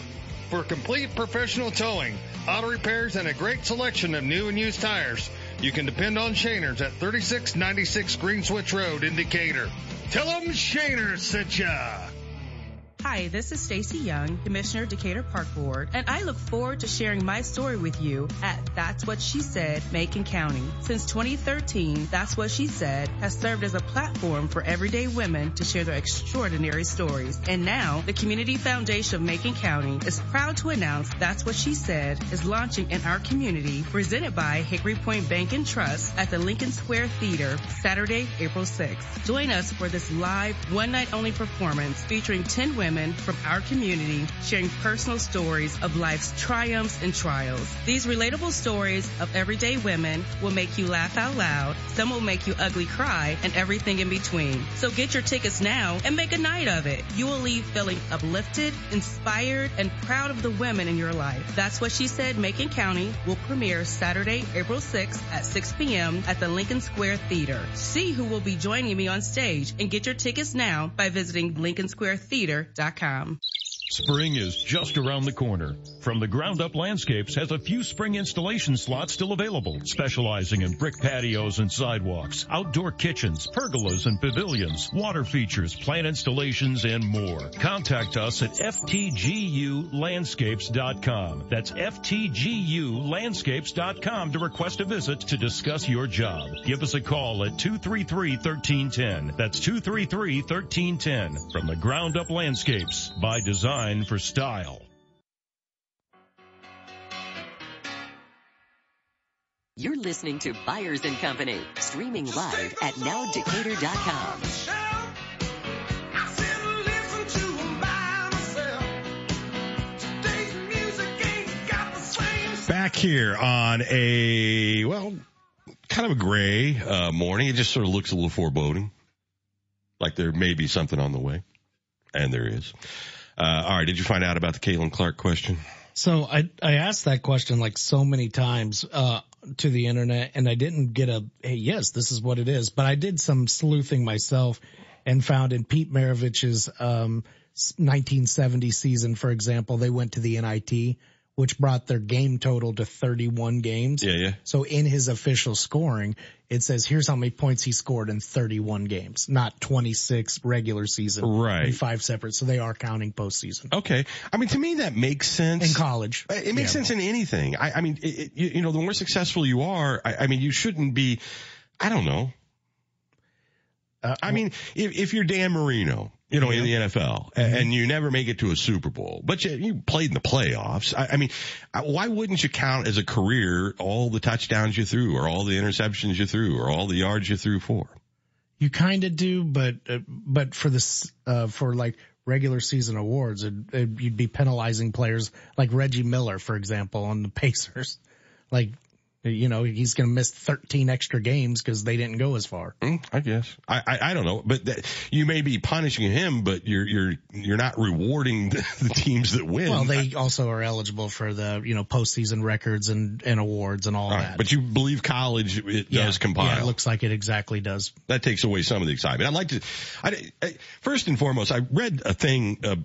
For complete professional towing, auto repairs, and a great selection of new and used tires, you can depend on Shaner's at 3696 Green Switch Road in Decatur. Tell them Shaner's sent ya! Hi, this is Stacy Young, Commissioner Decatur Park Board, and I look forward to sharing my story with you at That's What She Said, Macon County. Since 2013, That's What She Said has served as a platform for everyday women to share their extraordinary stories. And now, the Community Foundation of Macon County is proud to announce That's What She Said is launching in our community, presented by Hickory Point Bank and Trust at the Lincoln Square Theater, Saturday, April 6th. Join us for this live, one night only performance featuring 10 women women from our community sharing personal stories of life's triumphs and trials. These relatable stories of everyday women will make you laugh out loud, some will make you ugly cry, and everything in between. So get your tickets now and make a night of it. You will leave feeling uplifted, inspired, and proud of the women in your life. That's what she said Macon County will premiere Saturday, April 6th at 6 p.m. at the Lincoln Square Theater. See who will be joining me on stage and get your tickets now by visiting lincolnsquaretheater.com. Inc.com Spring is just around the corner. From the Ground Up Landscapes has a few spring installation slots still available, specializing in brick patios and sidewalks, outdoor kitchens, pergolas and pavilions, water features, plant installations, and more. Contact us at ftgulandscapes.com. That's ftgulandscapes.com to request a visit to discuss your job. Give us a call at 233-1310. That's 233-1310. From the Ground Up Landscapes by design for style. You're listening to Byers and Company, streaming live at nowdecatur.com. Back here on a, well, kind of a gray uh, morning. It just sort of looks a little foreboding. Like there may be something on the way. And there is. Uh, all right. Did you find out about the Caitlin Clark question? So I I asked that question like so many times uh, to the internet, and I didn't get a hey yes this is what it is, but I did some sleuthing myself and found in Pete Maravich's um, 1970 season, for example, they went to the NIT, which brought their game total to 31 games. Yeah, yeah. So in his official scoring, it says here's how many points he scored in 31 games, not 26 regular season. Right. Five separate. So they are counting postseason. Okay. I mean, to me, that makes sense. In college. It makes Yeah. sense in anything. I, I mean, it- you, you know, the more successful you are, I, I mean, you shouldn't be, I don't know. Uh, I mean, if, if you're Dan Marino, you know, in the NFL, a- and you never make it to a Super Bowl, but you, you played in the playoffs. I, I mean, why wouldn't you count as a career all the touchdowns you threw, or all the interceptions you threw, or all the yards you threw for? You kind of do, but uh, but for this uh, for like regular season awards, it, it, you'd be penalizing players like Reggie Miller, for example, on the Pacers. Like, you know, he's going to miss 13 extra games because they didn't go as far. Mm, I guess. I, I, I don't know, but that, you may be punishing him, but you're, you're, you're not rewarding the, the teams that win. Well, they also are eligible for the you know postseason records and, and awards and all, All right, that. but you believe college it yeah, does compile. Yeah, it looks like it exactly does. that takes away some of the excitement. I'd like to, I, I, first and foremost, I read a thing, uh,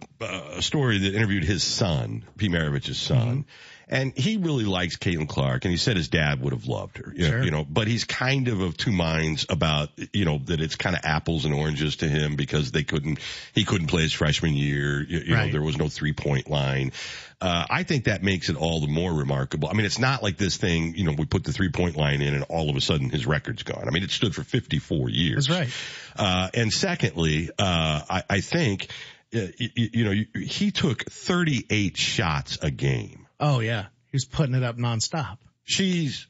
a story that interviewed his son, P. Maravich's son. And he really likes Caitlin Clark and he said his dad would have loved her, you, know, you know, but he's kind of of two minds about, you know, that it's kind of apples and oranges to him because they couldn't, he couldn't play his freshman year. You, you know, Right. there was no three point line. Uh, I think that makes it all the more remarkable. I mean, it's not like this thing, you know, we put the three point line in and all of a sudden his record's gone. I mean, it stood for 54 years. That's right. Uh, and secondly, uh, I, I think, uh, you, you know, he took 38 shots a game. Oh yeah, he's putting it up nonstop. She's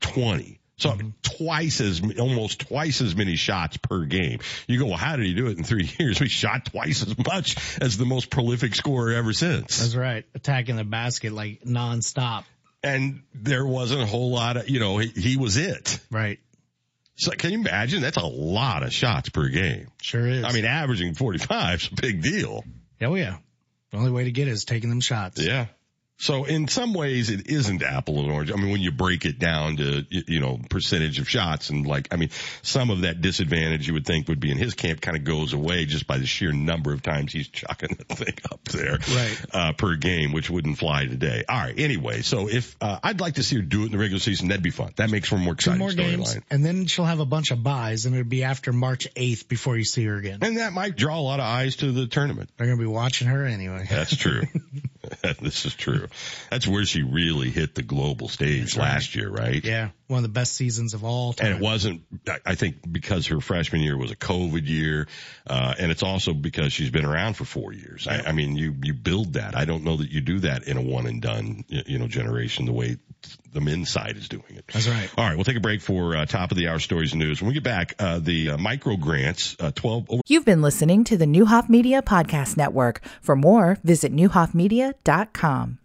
20. So Mm-hmm. twice as almost twice as many shots per game. You go, well, how did he do it in three years? We shot twice as much as the most prolific scorer ever since. That's right. Attacking the basket like nonstop. And there wasn't a whole lot of, you know, he, he was it. Right. So can you imagine? That's a lot of shots per game. Sure is. I mean, averaging 45 is a big deal. Oh yeah. The only way to get it is taking them shots. Yeah. So in some ways it isn't apple and orange. I mean, when you break it down to, you know, percentage of shots and like, I mean, some of that disadvantage you would think would be in his camp kind of goes away just by the sheer number of times he's chucking the thing up there. Right. Uh, per game, which wouldn't fly today. All right. Anyway, so if, uh, I'd like to see her do it in the regular season, that'd be fun. That makes for more exciting more games, storyline. and then she'll have a bunch of byes, and it'll be after March 8th before you see her again. And that might draw a lot of eyes to the tournament. They're going to be watching her anyway. That's true. this is true. That's where she really hit the global stage last year, right? Yeah, one of the best seasons of all time. And it wasn't, I- think because her freshman year was a COVID year, uh, and it's also because she's been around for four years. I, I mean, you, you build that. I don't know that you do that in a one and done, you know, generation the way the men's side is doing it. That's right. All right. We'll take a break for, uh, top of the hour stories and news. When we get back, uh, the uh, micro grants, uh, 12 over You've been listening to the Neuhoff Media Podcast Network. For more, visit neuhoffmedia.com.